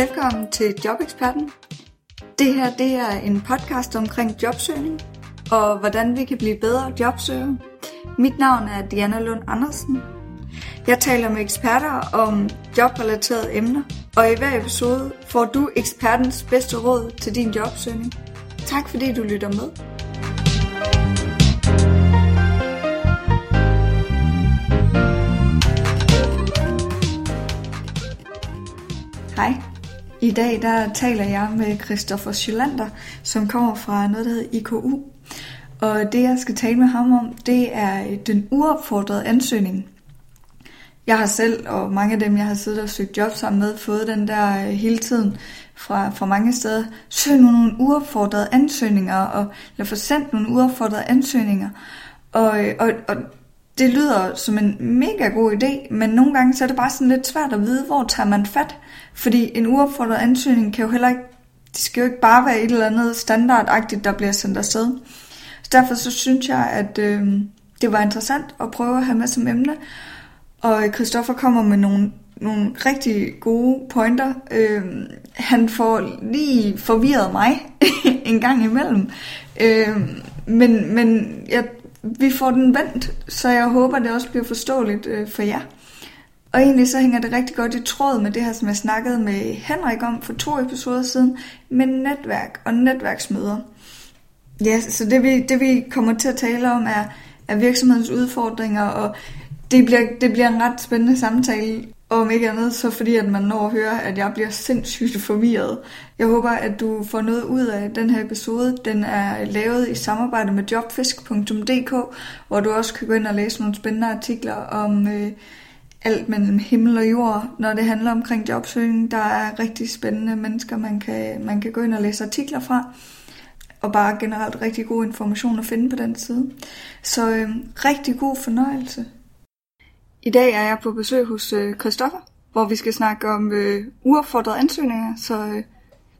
Velkommen til Jobeksperten. Det her det er en podcast omkring jobsøgning og hvordan vi kan blive bedre jobsøgere. Mit navn er Diana Lund Andersen. Jeg taler med eksperter om jobrelaterede emner, og i hver episode får du ekspertens bedste råd til din jobsøgning. Tak fordi du lytter med. Hej. I dag der taler jeg med Christoffer Scholander, som kommer fra noget, der hedder IKU. Og det, jeg skal tale med ham om, det er øh, den uopfordrede ansøgning. Jeg har selv, og mange af dem, jeg har siddet og søgt job sammen med, fået den der øh, hele tiden fra, fra mange steder. Søg nogle uopfordrede ansøgninger, og, eller få sendt nogle uopfordrede ansøgninger. Og, øh, og, og det lyder som en mega god idé, men nogle gange så er det bare sådan lidt svært at vide, hvor tager man fat. Fordi en uopfordret ansøgning kan jo heller ikke, det skal jo ikke bare være et eller andet standardagtigt, der bliver sendt afsted. Så derfor så synes jeg, at øh, det var interessant at prøve at have med som emne. Og Christoffer kommer med nogle, nogle rigtig gode pointer. Øh, han får lige forvirret mig en gang imellem. Øh, men men jeg, vi får den vendt, så jeg håber, det også bliver forståeligt øh, for jer. Og egentlig så hænger det rigtig godt i tråd med det her, som jeg snakkede med Henrik om for to episoder siden, med netværk og netværksmøder. Ja, så det vi, det vi kommer til at tale om er, er virksomhedens udfordringer, og det bliver, det bliver en ret spændende samtale, og om ikke andet, så fordi at man når at høre, at jeg bliver sindssygt forvirret. Jeg håber, at du får noget ud af den her episode. Den er lavet i samarbejde med jobfisk.dk, hvor du også kan gå ind og læse nogle spændende artikler om øh, alt mellem himmel og jord, når det handler omkring jobsøgning. Der er rigtig spændende mennesker, man kan, man kan gå ind og læse artikler fra og bare generelt rigtig god information at finde på den side. Så øh, rigtig god fornøjelse. I dag er jeg på besøg hos øh, Christoffer, hvor vi skal snakke om øh, uopfordrede ansøgninger. Så øh,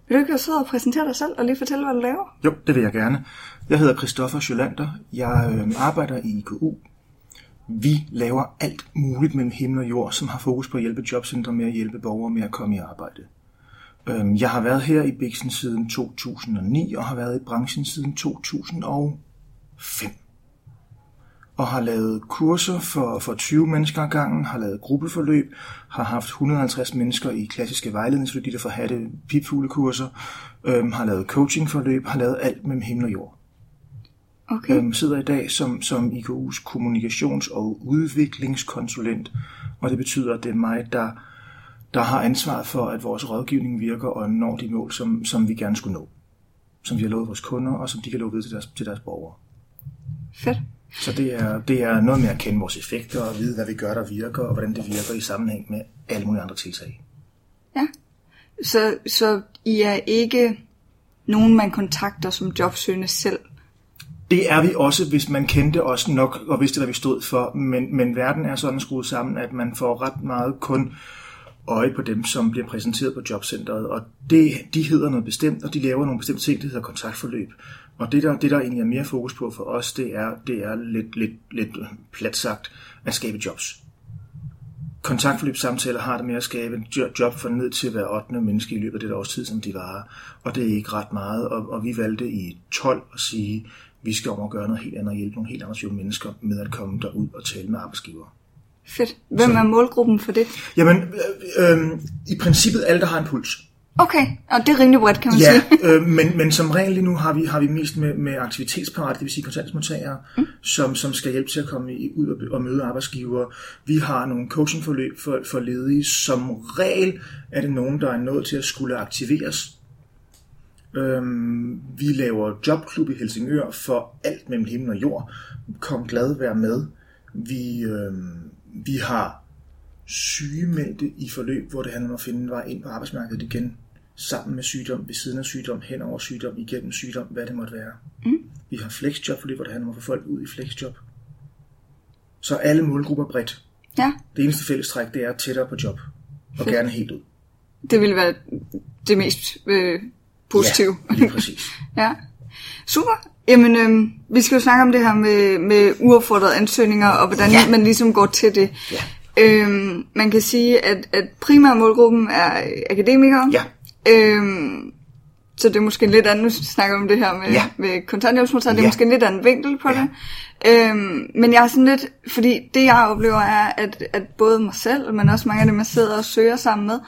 vil du ikke sidde og præsentere dig selv og lige fortælle, hvad du laver? Jo, det vil jeg gerne. Jeg hedder Christoffer Scholander. Jeg øh, arbejder i IKU. Vi laver alt muligt mellem himmel og jord, som har fokus på at hjælpe jobcentre med at hjælpe borgere med at komme i arbejde. Øh, jeg har været her i Bixen siden 2009 og har været i branchen siden 2005 og har lavet kurser for, for 20 mennesker ad gangen, har lavet gruppeforløb, har haft 150 mennesker i klassiske der får hatte pipfuglekurser, øhm, har lavet coachingforløb, har lavet alt mellem himmel og jord. Okay. Øhm, sidder i dag som, som IKU's kommunikations- og udviklingskonsulent, og det betyder, at det er mig, der, der har ansvar for, at vores rådgivning virker og når de mål, som, som vi gerne skulle nå. Som vi har lovet vores kunder, og som de kan love ved til deres, til deres borgere. Fedt. Så det er, det er noget med at kende vores effekter og vide, hvad vi gør, der virker, og hvordan det virker i sammenhæng med alle mulige andre tiltag. Ja. Så, så I er ikke nogen, man kontakter som jobsøgende selv? Det er vi også, hvis man kendte os nok og vidste, hvad vi stod for. Men, men verden er sådan skruet sammen, at man får ret meget kun øje på dem, som bliver præsenteret på jobcentret. Og det, de hedder noget bestemt, og de laver nogle bestemte ting, der hedder kontaktforløb. Og det der, det, der egentlig er mere fokus på for os, det er, det er lidt, lidt, lidt plat sagt at skabe jobs. Kontaktforløbssamtaler har det med at skabe en job for ned til hver 8. menneske i løbet af det års tid, som de varer. Og det er ikke ret meget. Og, og vi valgte i 12 at sige, vi skal om at gøre noget helt andet og hjælpe nogle helt andre typer mennesker med at komme derud og tale med arbejdsgiver. Fedt. Hvem er målgruppen for det? Jamen, øh, øh, i princippet alle, der har en puls. Okay, og det er rimelig bredt, kan man ja, sige. øh, men, men som regel lige nu har vi, har vi mest med, med aktivitetsparate, det vil sige kontantsmodtagere, mm. som, som skal hjælpe til at komme i, ud og, og møde arbejdsgiver. Vi har nogle coachingforløb for, for ledige. Som regel er det nogen, der er nået til at skulle aktiveres. Øhm, vi laver jobklub i Helsingør for alt mellem himmel og jord. Kom glad, vær med. Vi, øhm, vi har sygemeldte i forløb, hvor det handler om at finde en vej ind på arbejdsmarkedet igen, sammen med sygdom, ved siden af sygdom, hen over sygdom, igennem sygdom, hvad det måtte være. Mm. Vi har flexjob forløb, hvor det handler om at få folk ud i flexjob. Så alle målgrupper bredt. Ja. Det eneste fællestræk, det er tættere på job, og Fedt. gerne helt ud. Det vil være det mest øh, positive. Ja, lige præcis. ja. Super. Jamen, øh, vi skal jo snakke om det her med, med uaffordrede ansøgninger, og hvordan Ja. man ligesom går til det. Ja. Øhm, man kan sige, at, at primær målgruppen er akademikere. Ja. Øhm, så det er måske en lidt anden, nu snakker om det her med, Ja. med kontanthjælpsmodtagere, det er Ja. måske en lidt anden vinkel på Ja. det. Øhm, men jeg er sådan lidt, fordi det jeg oplever er, at, at både mig selv, men også mange af dem, jeg sidder og søger sammen med,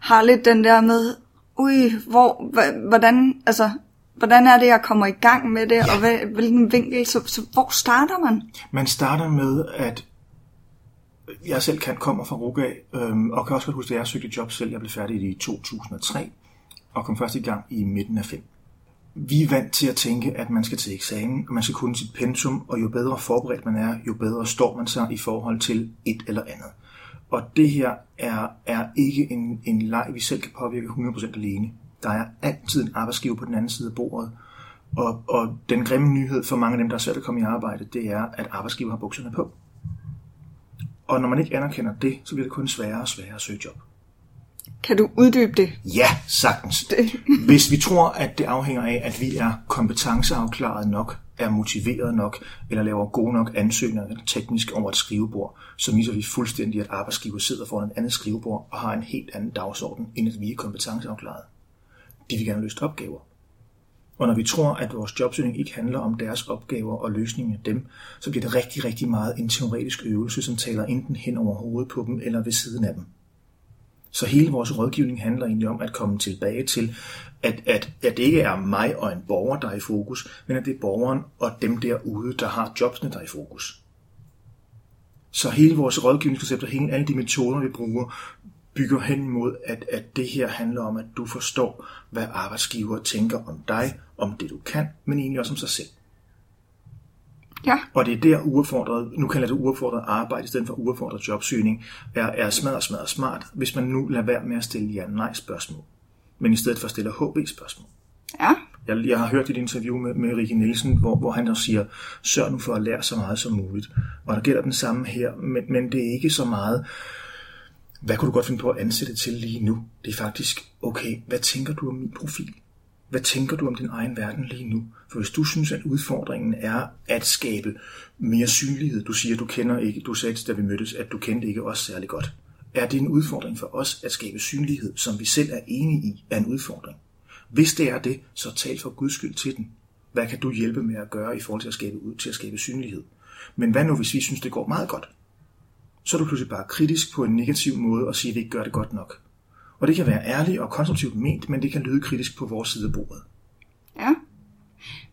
har lidt den der med, ui, hvor, hvordan, altså, hvordan er det, jeg kommer i gang med det, ja. og hvad, hvilken vinkel, så, så hvor starter man? Man starter med, at jeg selv kan kommer fra Ruga, øhm, og kan også godt huske, at jeg søgte job selv. Jeg blev færdig i 2003, og kom først i gang i midten af 5. Vi er vant til at tænke, at man skal til eksamen, og man skal kunne sit pensum, og jo bedre forberedt man er, jo bedre står man sig i forhold til et eller andet. Og det her er, er ikke en, en leg, vi selv kan påvirke 100% alene. Der er altid en arbejdsgiver på den anden side af bordet, og, og den grimme nyhed for mange af dem, der er svært at komme i arbejde, det er, at arbejdsgiver har bukserne på. Og når man ikke anerkender det, så bliver det kun sværere og sværere at søge job. Kan du uddybe det? Ja, sagtens. Hvis vi tror, at det afhænger af, at vi er kompetenceafklaret nok, er motiveret nok, eller laver gode nok ansøgninger teknisk over et skrivebord, så misser vi fuldstændig, at arbejdsgiver sidder foran et andet skrivebord og har en helt anden dagsorden, end at vi er kompetenceafklaret. De vil gerne løse opgaver. Og når vi tror, at vores jobsøgning ikke handler om deres opgaver og løsningen af dem, så bliver det rigtig, rigtig meget en teoretisk øvelse, som taler enten hen over hovedet på dem eller ved siden af dem. Så hele vores rådgivning handler egentlig om at komme tilbage til, at, at, at det ikke er mig og en borger, der er i fokus, men at det er borgeren og dem derude, der har jobsene, der er i fokus. Så hele vores rådgivningskoncept og hele alle de metoder, vi bruger, bygger hen mod, at, at det her handler om, at du forstår, hvad arbejdsgiver tænker om dig, om det du kan, men egentlig også om sig selv. Ja. Og det er der uaffordret, nu kalder det uaffordret arbejde i stedet for uaffordret jobsøgning, er, er smadret, smadret smart, hvis man nu lader være med at stille ja-nej spørgsmål, men i stedet for stiller HB-spørgsmål. Ja. Jeg, jeg har hørt dit interview med, med Rikke Nielsen, hvor, hvor han også siger, sørg nu for at lære så meget som muligt. Og der gælder den samme her, men, men det er ikke så meget, hvad kunne du godt finde på at ansætte til lige nu? Det er faktisk, okay, hvad tænker du om min profil? Hvad tænker du om din egen verden lige nu? For hvis du synes, at udfordringen er at skabe mere synlighed, du siger, du kender ikke, du sagde da vi mødtes, at du kendte ikke os særlig godt. Er det en udfordring for os at skabe synlighed, som vi selv er enige i, er en udfordring? Hvis det er det, så tal for Guds skyld til den. Hvad kan du hjælpe med at gøre i forhold til at skabe, ud, til at skabe synlighed? Men hvad nu, hvis vi synes, det går meget godt? Så er du pludselig bare kritisk på en negativ måde og siger, at vi ikke gør det godt nok. Og det kan være ærligt og konstruktivt ment, men det kan lyde kritisk på vores side af bordet. Ja.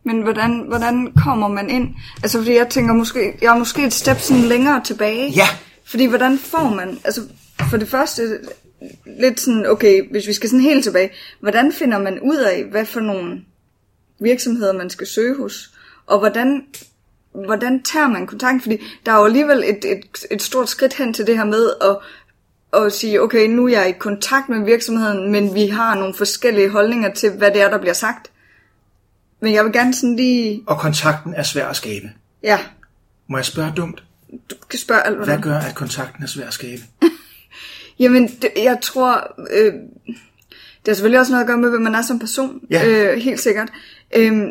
Men hvordan, hvordan kommer man ind? Altså, fordi jeg tænker måske, jeg er måske et step sådan længere tilbage. Ja. Fordi hvordan får man, altså for det første, lidt sådan, okay, hvis vi skal sådan helt tilbage, hvordan finder man ud af, hvad for nogle virksomheder man skal søge hos? Og hvordan, hvordan tager man kontakt? Fordi der er jo alligevel et, et, et stort skridt hen til det her med at, at sige, okay, nu er jeg i kontakt med virksomheden, men vi har nogle forskellige holdninger til, hvad det er, der bliver sagt. Men jeg vil gerne sådan lige, Og kontakten er svær at skabe. ja, Må jeg spørge dumt? du kan spørge alt, hvad Hvad gør, at kontakten er svær at skabe? Jamen, det, jeg tror, øh, det har selvfølgelig også noget at gøre med, hvem man er som person. Ja. Øh, helt sikkert. Øhm,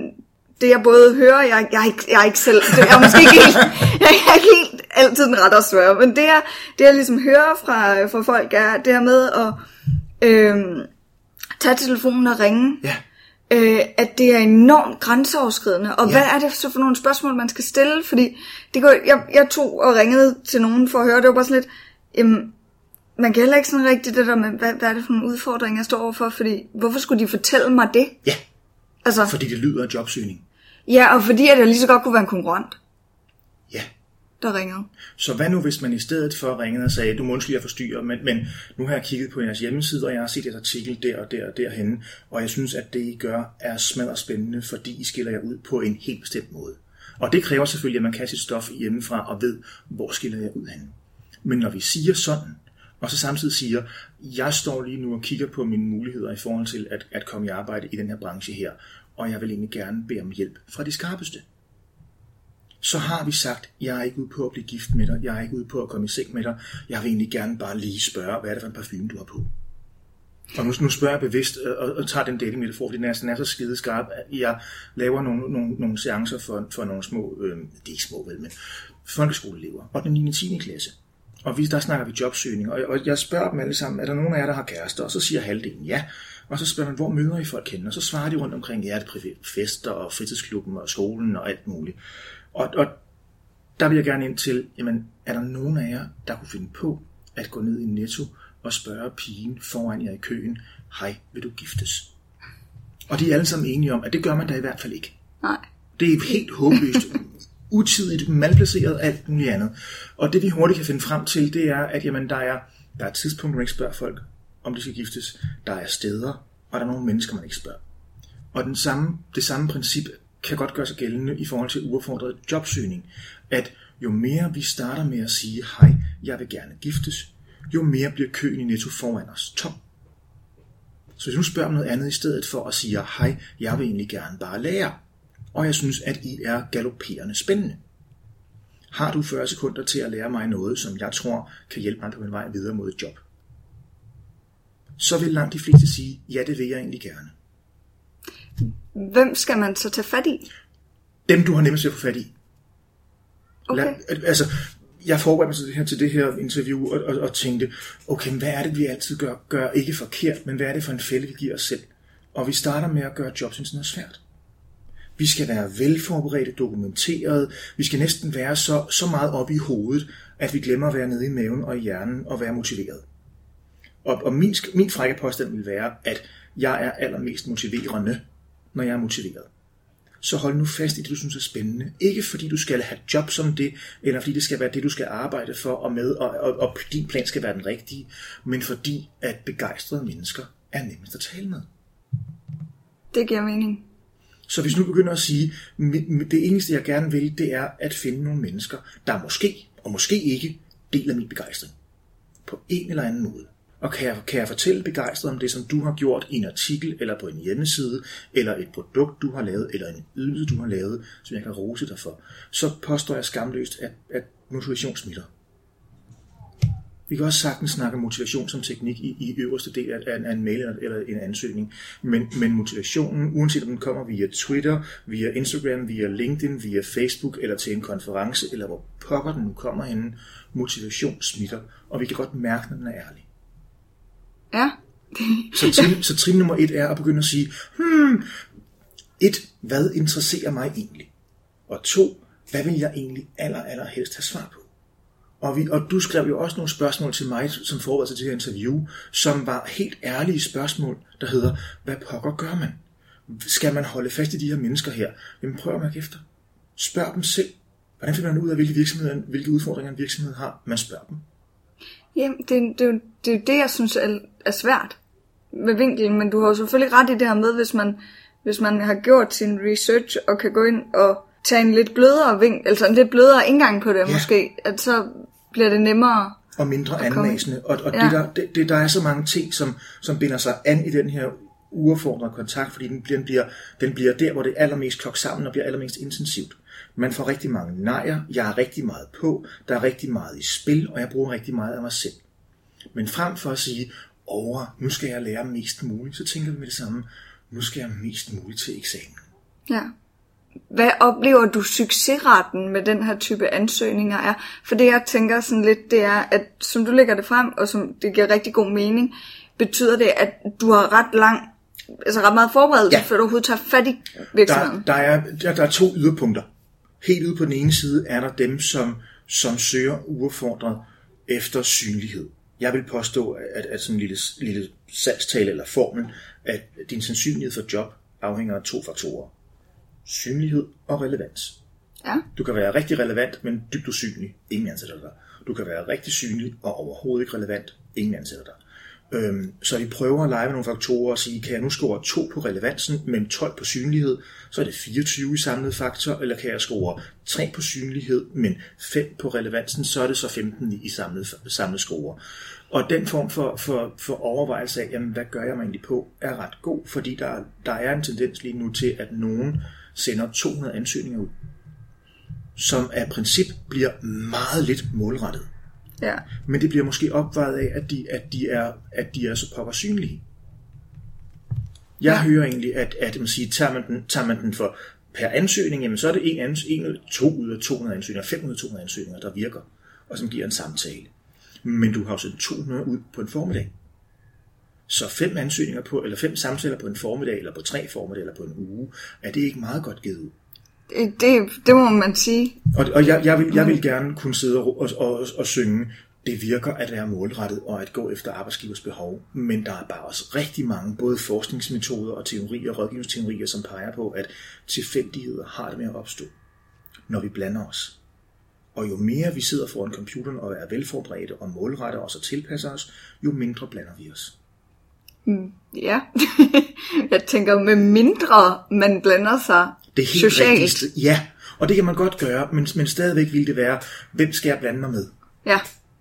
det jeg både hører, jeg, jeg, ikke, jeg er ikke selv, det er måske ikke helt, jeg er ikke helt altid den ret at svøre, men det jeg, det jeg ligesom hører fra, fra folk er det her med at øh, tage telefonen og ringe, Ja. øh, at det er enormt grænseoverskridende. Og Ja. hvad er det så for nogle spørgsmål, man skal stille? Fordi det går, jeg, jeg tog og ringede til nogen for at høre, det var bare sådan lidt, jamen, man kan heller ikke sådan rigtigt det der med, hvad, hvad er det for nogle udfordringer, jeg står overfor? Fordi, hvorfor skulle de fortælle mig det? Ja, Altså, fordi det lyder af jobsøgning. Ja, og fordi at jeg lige så godt kunne være en konkurrent, Ja. der ringede. Så hvad nu, hvis man i stedet for ringede og sagde, du må undskylde, jeg forstyrrer, men, men nu har jeg kigget på jeres hjemmeside, og jeg har set jeres artikel der og der og derhenne, og jeg synes, at det, I gør, er smadret spændende, fordi I skiller jer ud på en helt bestemt måde. Og det kræver selvfølgelig, at man kan sit stof hjemmefra og ved, hvor skiller jeg ud henne. Men når vi siger sådan, og så samtidig siger, jeg står lige nu og kigger på mine muligheder i forhold til at, at komme i arbejde i den her branche her, og jeg vil egentlig gerne bede om hjælp fra de skarpeste så har vi sagt, jeg er ikke ude på at blive gift med dig, jeg er ikke ude på at komme i seng med dig, jeg vil egentlig gerne bare lige spørge, hvad er det for en parfume, du har på? Og nu, nu spørger jeg bevidst øh, og, og tager den dating metafor, fordi den er, den er så skide skarp, at jeg laver nogle, nogle, nogle seancer for, for nogle små, øh, det er ikke små vel, men folkeskoleelever, 8. og 9. og 10. klasse. Og vi, der snakker vi jobsøgning, og, og jeg spørger dem alle sammen, er der nogen af jer, der har kærester? Og så siger halvdelen ja. Og så spørger man, hvor møder I folk henne? Og så svarer de rundt omkring, ja, det er fester og fritidsklubben og skolen og alt muligt. Og, og der vil jeg gerne ind til, jamen, er der nogen af jer, der kunne finde på at gå ned i Netto og spørge pigen foran jer i køen, hej, vil du giftes? Og de er alle sammen enige om, at det gør man da i hvert fald ikke. Nej. Det er helt håbløst, utidigt, malplaceret, alt muligt andet. Og det vi hurtigt kan finde frem til, det er, at jamen, der, er, der er et tidspunkt, man ikke spørger folk, om de skal giftes. Der er steder, og der er nogle mennesker, man ikke spørger. Og den samme, det samme princip kan godt gøre sig gældende i forhold til uaffordret jobsøgning. At jo mere vi starter med at sige, hej, jeg vil gerne giftes, jo mere bliver køen i netto foran os tom. Så hvis du spørger om noget andet i stedet for at sige, hej, jeg vil egentlig gerne bare lære, og jeg synes, at I er galopperende spændende. Har du 40 sekunder til at lære mig noget, som jeg tror kan hjælpe mig på min vej videre mod et job? Så vil langt de fleste sige, ja, det vil jeg egentlig gerne. Hvem skal man så tage fat i? Dem, du har nemmest at få fat i. Okay. Lad, altså, jeg forberedte mig til det her, til det her interview og, og, og tænkte, okay, hvad er det, vi altid gør, gør ikke forkert, men hvad er det for en fælde, vi giver os selv? Og vi starter med at gøre jobsindsatsen svært. Vi skal være velforberedte, dokumenteret. Vi skal næsten være så, så meget oppe i hovedet, at vi glemmer at være nede i maven og i hjernen og være motiveret. Og, og min, min frække påstand vil være, at jeg er allermest motiverende, når jeg er motiveret. Så hold nu fast i det, du synes er spændende. Ikke fordi du skal have job som det, eller fordi det skal være det, du skal arbejde for og med, og, og, og din plan skal være den rigtige, men fordi at begejstrede mennesker er nemmest at tale med. Det giver mening. Så hvis nu begynder at sige, det eneste jeg gerne vil, det er at finde nogle mennesker, der måske, og måske ikke, deler min begejstring. På en eller anden måde. Og kan jeg, kan jeg fortælle begejstret om det, som du har gjort i en artikel, eller på en hjemmeside, eller et produkt, du har lavet, eller en ydelse, du har lavet, som jeg kan rose dig for, så påstår jeg skamløst, at, at motivation smitter. Vi kan også sagtens snakke om motivation som teknik i, i øverste del af, af en mail eller, eller en ansøgning. Men, men motivationen, uanset om den kommer via Twitter, via Instagram, via LinkedIn, via Facebook eller til en konference, eller hvor pokker den nu kommer henne, motivation smitter, og vi kan godt mærke, når den er ærlig. Ja. så, trin, så trin nummer et er at begynde at sige, hmm, et, hvad interesserer mig egentlig? Og to, hvad vil jeg egentlig aller, aller helst have svar på? Og, vi, og du skrev jo også nogle spørgsmål til mig, som forberedte til det her interview, som var helt ærlige spørgsmål, der hedder, hvad pokker gør man? Skal man holde fast i de her mennesker her? Jamen prøv at mærke efter. Spørg dem selv. Hvordan finder man ud af, hvilke, virksomheder, hvilke udfordringer en virksomhed har? Man spørger dem. Jamen, det, det, det er det, jeg synes er, er svært med vinkelen, men du har jo selvfølgelig ret i det her med, hvis man, hvis man har gjort sin research og kan gå ind og tage en lidt blødere vinkel, altså en lidt blødere indgang på det ja. måske, at så bliver det nemmere og mindre anmæsende. Og, og ja. det, der, det, det, der er så mange ting, som, som binder sig an i den her uaffordrede kontakt, fordi den bliver, den, bliver, den bliver der, hvor det er allermest klokt sammen og bliver allermest intensivt. Man får rigtig mange nejer, jeg er rigtig meget på, der er rigtig meget i spil, og jeg bruger rigtig meget af mig selv. Men frem for at sige, over, nu skal jeg lære mest muligt, så tænker vi med det samme, nu skal jeg mest muligt til eksamen. Ja. Hvad oplever du succesraten med den her type ansøgninger er? For det jeg tænker sådan lidt, det er, at som du lægger det frem, og som det giver rigtig god mening, betyder det, at du har ret lang, altså ret meget forberedelse, ja. før du overhovedet tager fat i virksomheden? Der, der, er, der, der er to yderpunkter. Helt ude på den ene side er der dem, som, som søger uaffordret efter synlighed. Jeg vil påstå, at, at sådan en lille, lille salgstale eller formel, at din sandsynlighed for job afhænger af to faktorer synlighed og relevans. Ja. Du kan være rigtig relevant, men dybt usynlig. Ingen ansætter dig. Du kan være rigtig synlig og overhovedet ikke relevant. Ingen ansætter dig. Øhm, så vi prøver at lege med nogle faktorer og sige, kan jeg nu score 2 på relevansen, men 12 på synlighed, så er det 24 i samlet faktor, eller kan jeg score 3 på synlighed, men 5 på relevansen, så er det så 15 i samlet, samlet score. Og den form for, for, for overvejelse af, jamen, hvad gør jeg mig egentlig på, er ret god, fordi der, der er en tendens lige nu til, at nogen sender 200 ansøgninger ud, som af princip bliver meget lidt målrettet. Ja. Men det bliver måske opvejet af, at de, at de, er, at de er så pokker synlige. Jeg ja. hører egentlig, at, at man siger, tager, man den, tager man den for per ansøgning, jamen så er det en, ans, en to ud af 200 ansøgninger, 500 200 ansøgninger, der virker, og som giver en samtale. Men du har jo sendt 200 ud på en formiddag. Så fem ansøgninger på, eller fem samtaler på en formiddag, eller på tre formiddage, eller på en uge, er det ikke meget godt givet ud? Det, det, det må man sige. Og, og jeg, jeg, vil, jeg vil gerne kunne sidde og, og, og, og synge, det virker at være målrettet og at gå efter arbejdsgivers behov, men der er bare også rigtig mange både forskningsmetoder og teorier, rådgivningsteorier, som peger på, at tilfældigheder har det med at opstå, når vi blander os. Og jo mere vi sidder foran computeren og er velforberedte og målretter os og tilpasser os, jo mindre blander vi os. Ja, jeg tænker med mindre man blander sig Det er helt socialt. rigtigt. Ja, og det kan man godt gøre, men, men stadigvæk vil det være, hvem skal jeg blande mig med? Ja,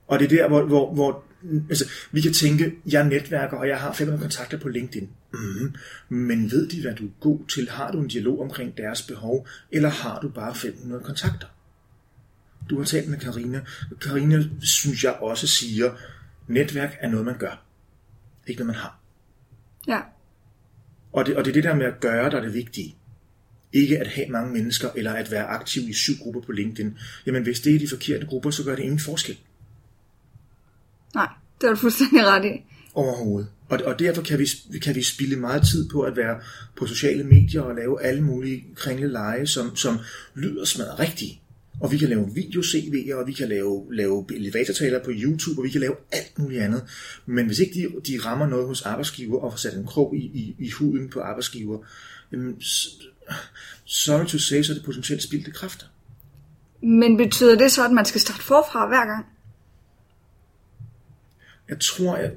Og det er der, hvor, hvor, hvor altså, vi kan tænke, jeg netværker, og jeg har 500 kontakter på LinkedIn. Mm-hmm. Men ved de, hvad du er god til? Har du en dialog omkring deres behov, eller har du bare 500 kontakter? Du har talt med Karina. Karina synes jeg også siger, netværk er noget, man gør. Ikke noget, man har. Ja, Og det, og det er det der med at gøre, der er det vigtige. Ikke at have mange mennesker, eller at være aktiv i syv grupper på LinkedIn. Jamen hvis det er de forkerte grupper, så gør det ingen forskel. nej, det har du fuldstændig ret i. overhovedet. Og, og derfor kan vi, kan vi spille meget tid på at være på sociale medier og lave alle mulige kringle lege, som, som lyder smadret rigtige. Og vi kan lave video-CV'er, og vi kan lave, lave elevatortaler på YouTube, og vi kan lave alt muligt andet. Men hvis ikke de, de rammer noget hos arbejdsgiver og får sat en krog i, i, i huden på arbejdsgiver, jamen, sorry to say, så er det potentielt spildte kræfter. Men betyder det så, at man skal starte forfra hver gang? Jeg tror, i,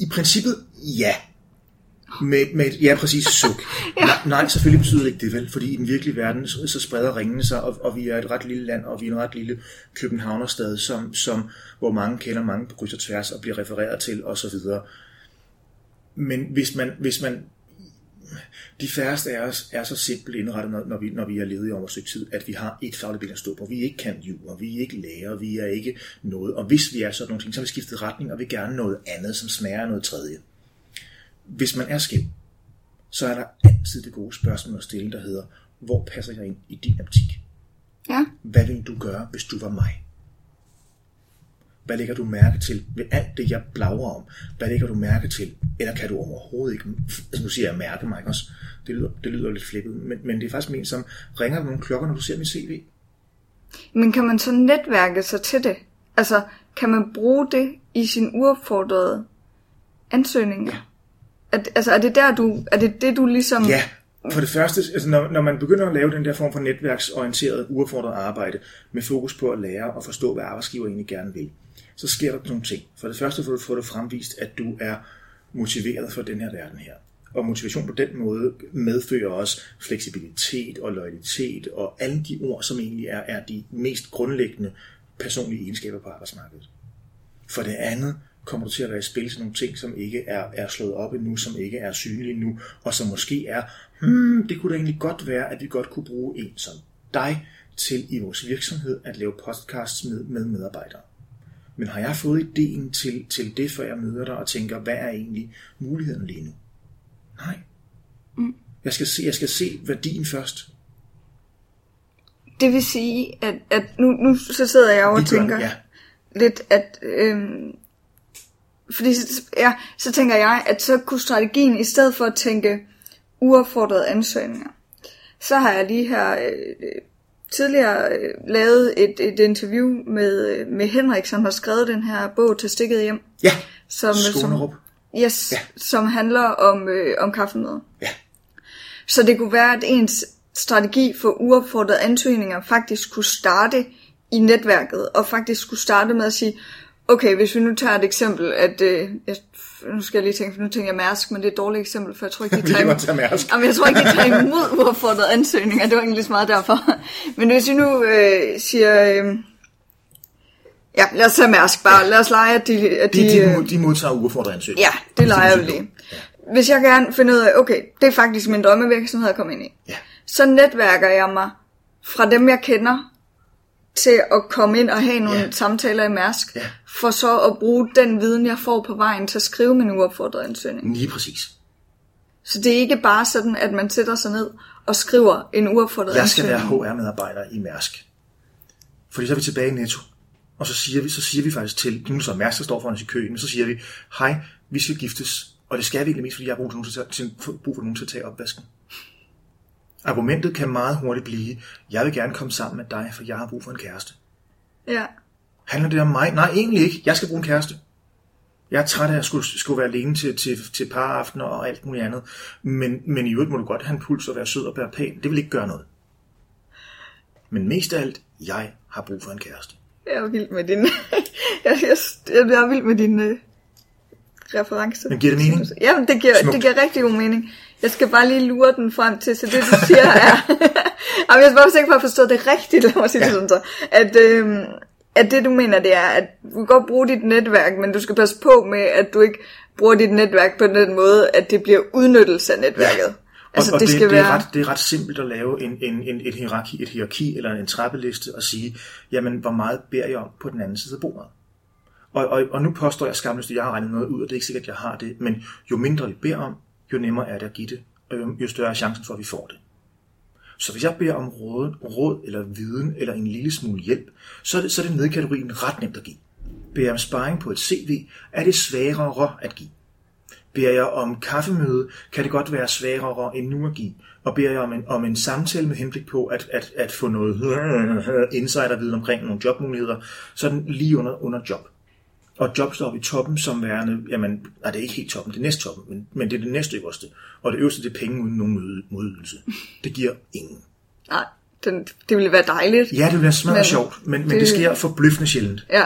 i princippet, ja. Med, med et, ja, præcis, suk. ja. nej, nej, selvfølgelig betyder det ikke det vel, fordi i den virkelige verden, så, så spreder ringene sig, og, og vi er et ret lille land, og vi er en ret lille københavnerstad, som, som, hvor mange kender mange på kryds og tværs, og bliver refereret til, og så videre. Men hvis man, hvis man de færreste af os er så simpelt indrettet, når, når, vi, når vi er ledige over et stykke tid, at vi har et fagligt ben at stå på. Vi ikke kan jur, vi er ikke læger, vi er ikke noget. Og hvis vi er sådan nogle ting, så har vi skiftet retning, og vi gerne noget andet, som smager noget tredje. Hvis man er skæv, så er der altid det gode spørgsmål at stille, der hedder, hvor passer jeg ind i din optik? Ja, Hvad ville du gøre, hvis du var mig? Hvad lægger du mærke til ved alt det, jeg blagrer om? Hvad lægger du mærke til? Eller kan du overhovedet ikke... Altså nu siger jeg mærke mig, også? Det lyder, det lyder lidt flækket, men, men det er faktisk ment som, ringer der nogle klokker, når du ser min CV? men kan man så netværke sig til det? Altså, kan man bruge det i sin uopfordrede ansøgninger? Ja. Er, altså, er det der, du... Er det det, du ligesom... Ja, for det første, altså når, når man begynder at lave den der form for netværksorienteret, uaffordret arbejde, med fokus på at lære og forstå, hvad arbejdsgiver egentlig gerne vil, så sker der nogle ting. For det første får du fået det fremvist, at du er motiveret for den her verden her. Og motivation på den måde medfører også fleksibilitet og loyalitet og alle de ord, som egentlig er, er de mest grundlæggende personlige egenskaber på arbejdsmarkedet. For det andet kommer du til at være i spil til nogle ting, som ikke er, er slået op endnu, som ikke er synlige nu, og som måske er, hmm, det kunne da egentlig godt være, at vi godt kunne bruge en som dig til i vores virksomhed at lave podcasts med, med medarbejdere. Men har jeg fået ideen til, til det, før jeg møder dig og tænker, hvad er egentlig muligheden lige nu? Nej. Mm. Jeg, skal se, jeg skal se værdien først. Det vil sige, at, at nu, nu så sidder jeg og tænker ja. lidt, at... Øhm, fordi så, ja, så tænker jeg, at så kunne strategien, i stedet for at tænke uaffordrede ansøgninger, så har jeg lige her øh, tidligere øh, lavet et, et interview med, øh, med Henrik, som har skrevet den her bog til stikket hjem. Ja, Som, som, Skånerup. yes, ja. som handler om, øh, om kaffemøder. Ja. Så det kunne være, at ens strategi for uopfordrede ansøgninger faktisk kunne starte i netværket, og faktisk skulle starte med at sige, okay, hvis vi nu tager et eksempel, at, øh, jeg, nu skal jeg lige tænke, for nu tænker jeg Mærsk, men det er et dårligt eksempel, for jeg tror ikke, de tager imod. Jamen, jeg tror ikke, de tager imod uopfordrede ansøgninger, det var egentlig lidt meget derfor. Men hvis vi nu øh, siger, øh, ja, lad os tage Mærsk bare, lad os lege, at de, at De, de, de, øh, de, de modtager uaffordret ansøgning. Ja, det leger vi lige. Hvis jeg gerne finder ud af, okay, det er faktisk min drømmevirksomhed at komme ind i. Ja. Så netværker jeg mig fra dem, jeg kender, til at komme ind og have nogle Ja. ja. samtaler i Mærsk, Ja. For så at bruge den viden, jeg får på vejen til at skrive min uopfordrede ansøgning. Lige præcis. Så det er ikke bare sådan, at man sætter sig ned og skriver en uopfordret Jeg skal ansøgning. være HR-medarbejder i Mærsk. Fordi så er vi tilbage i Netto. og så siger vi, så siger vi faktisk til nogen, som er, der står foran os i køen, så siger vi, hej, vi skal giftes, og det skal vi egentlig mest, fordi jeg har brug for nogen til, at- til, brug for nogen til at tage opvasken. Argumentet kan meget hurtigt blive, jeg vil gerne komme sammen med dig, for jeg har brug for en kæreste. Ja. Handler det om mig? Nej, egentlig ikke. Jeg skal bruge en kæreste. Jeg er træt af at skulle, skulle være alene til, til, til paraftener og alt muligt andet. Men, men i øvrigt må du godt have en puls og være sød og være pæn. Det vil ikke gøre noget. Men mest af alt, jeg har brug for en kæreste. Jeg er vild med din... jeg, jeg, jeg er vild med din uh, reference. Men giver det mening? Ja, det giver, Smukt. det giver rigtig god mening. Jeg skal bare lige lure den frem til, så det du siger er... Jamen, jeg skal bare sikker på at forstå det rigtigt, lad mig sige det Ja. sådan så. At, øhm, at det du mener, det er, at du kan godt bruge dit netværk, men du skal passe på med, at du ikke bruger dit netværk på den måde, at det bliver udnyttelse af netværket. Altså, og, og det, det, skal det, være... er ret, det er ret simpelt at lave en, en, en, et, hierarki, et hierarki eller en trappeliste og sige, jamen, hvor meget beder jeg om på den anden side af bordet? Og, og, og nu påstår jeg skamløst, at jeg har regnet noget ud, og det er ikke sikkert, at jeg har det, men jo mindre vi beder om, jo nemmere er det at give det, og jo, jo større er chancen for, at vi får det. Så hvis jeg beder om råd, råd eller viden eller en lille smule hjælp, så er det, så er det nedkategorien ret nemt at give. Beder jeg om sparring på et CV, er det sværere at give. Beder jeg om kaffemøde, kan det godt være sværere end nu at give. Og beder jeg om en, om en samtale med henblik på at, at, at få noget insiderviden omkring nogle jobmuligheder, så er den lige under, under job. Og job står oppe i toppen som værende, jamen, nej, det er ikke helt toppen, det er næst toppen, men, men det er det næste øverste. Og det øverste, det er penge uden nogen mod- modydelse. Det giver ingen. Nej, den, det ville være dejligt. Ja, det vil være smadret Men sjovt, men, men det- sker forbløffende sjældent. Ja,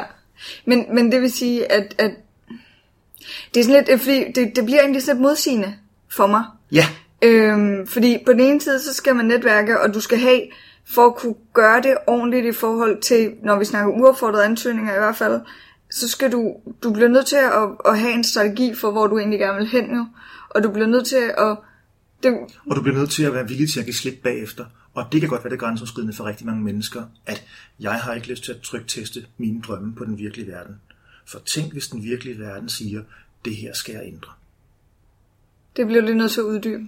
men, men det vil sige, at, at det er sådan lidt, fordi det, det bliver egentlig lidt modsigende for mig. Ja, Øhm, fordi på den ene side, så skal man netværke, og du skal have, for at kunne gøre det ordentligt i forhold til, når vi snakker uaffordrede ansøgninger i hvert fald, så skal du, du bliver nødt til at, at have en strategi for, hvor du egentlig gerne vil hen jo. Og du bliver nødt til at... Det, og du bliver nødt til at være villig til at give slip bagefter. Og det kan godt være det grænseoverskridende for rigtig mange mennesker, at jeg har ikke lyst til at trykteste mine drømme på den virkelige verden. For tænk, hvis den virkelige verden siger, det her skal jeg ændre. det bliver lige nødt til at uddybe.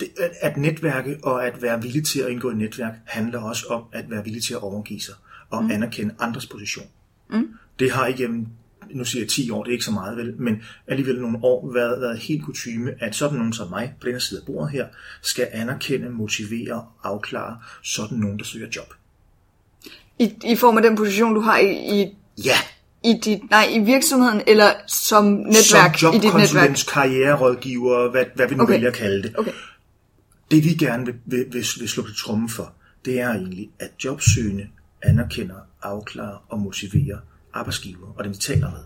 Det, at, at netværke og at være villig til at indgå i netværk handler også om at være villig til at overgive sig og mm. anerkende andres position. Mm. Det har igennem, nu siger jeg 10 år, det er ikke så meget vel, men alligevel nogle år været, været helt kutyme, at sådan nogen som mig på den her side af bordet her, skal anerkende, motivere og afklare sådan nogen, der søger job. I, I form af den position, du har i, i, Ja, i, dit, nej, i virksomheden, eller som netværk som i dit netværk. jobkonsulent, karriererådgiver, hvad, hvad vi nu Okay. vælger at kalde det. Okay. Det vi gerne vil, vil, vil, vil slå til trummen for, det er egentlig, at jobsøgende anerkender, afklarer og motiverer arbejdsgiver og dem, de taler med.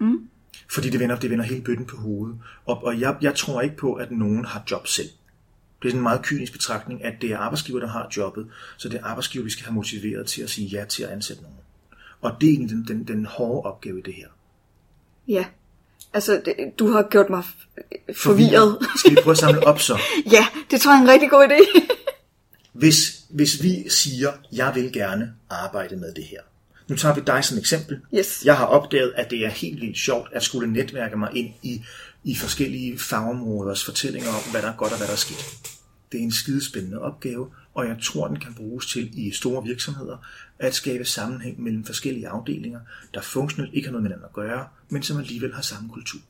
Mm. Fordi det vender, det vender hele bøtten på hovedet. Og, og jeg, jeg tror ikke på, at nogen har job selv. Det er sådan en meget kynisk betragtning, at det er arbejdsgiver, der har jobbet, så det er arbejdsgiver, vi skal have motiveret til at sige ja til at ansætte nogen. Og det er egentlig den, den, den hårde opgave i det her. Ja. Altså, det, du har gjort mig f- forvirret. Skal vi prøve at samle op så? ja, det tror jeg er en rigtig god idé. Hvis, hvis vi siger, jeg vil gerne arbejde med det her. Nu tager vi dig som eksempel. Yes. Jeg har opdaget, at det er helt vildt sjovt at skulle netværke mig ind i, i forskellige fagområders fortællinger om, hvad der er godt og hvad der er skidt. Det er en skidespændende opgave, og jeg tror, den kan bruges til i store virksomheder at skabe sammenhæng mellem forskellige afdelinger, der funktionelt ikke har noget med hinanden at gøre, men som alligevel har samme kultur.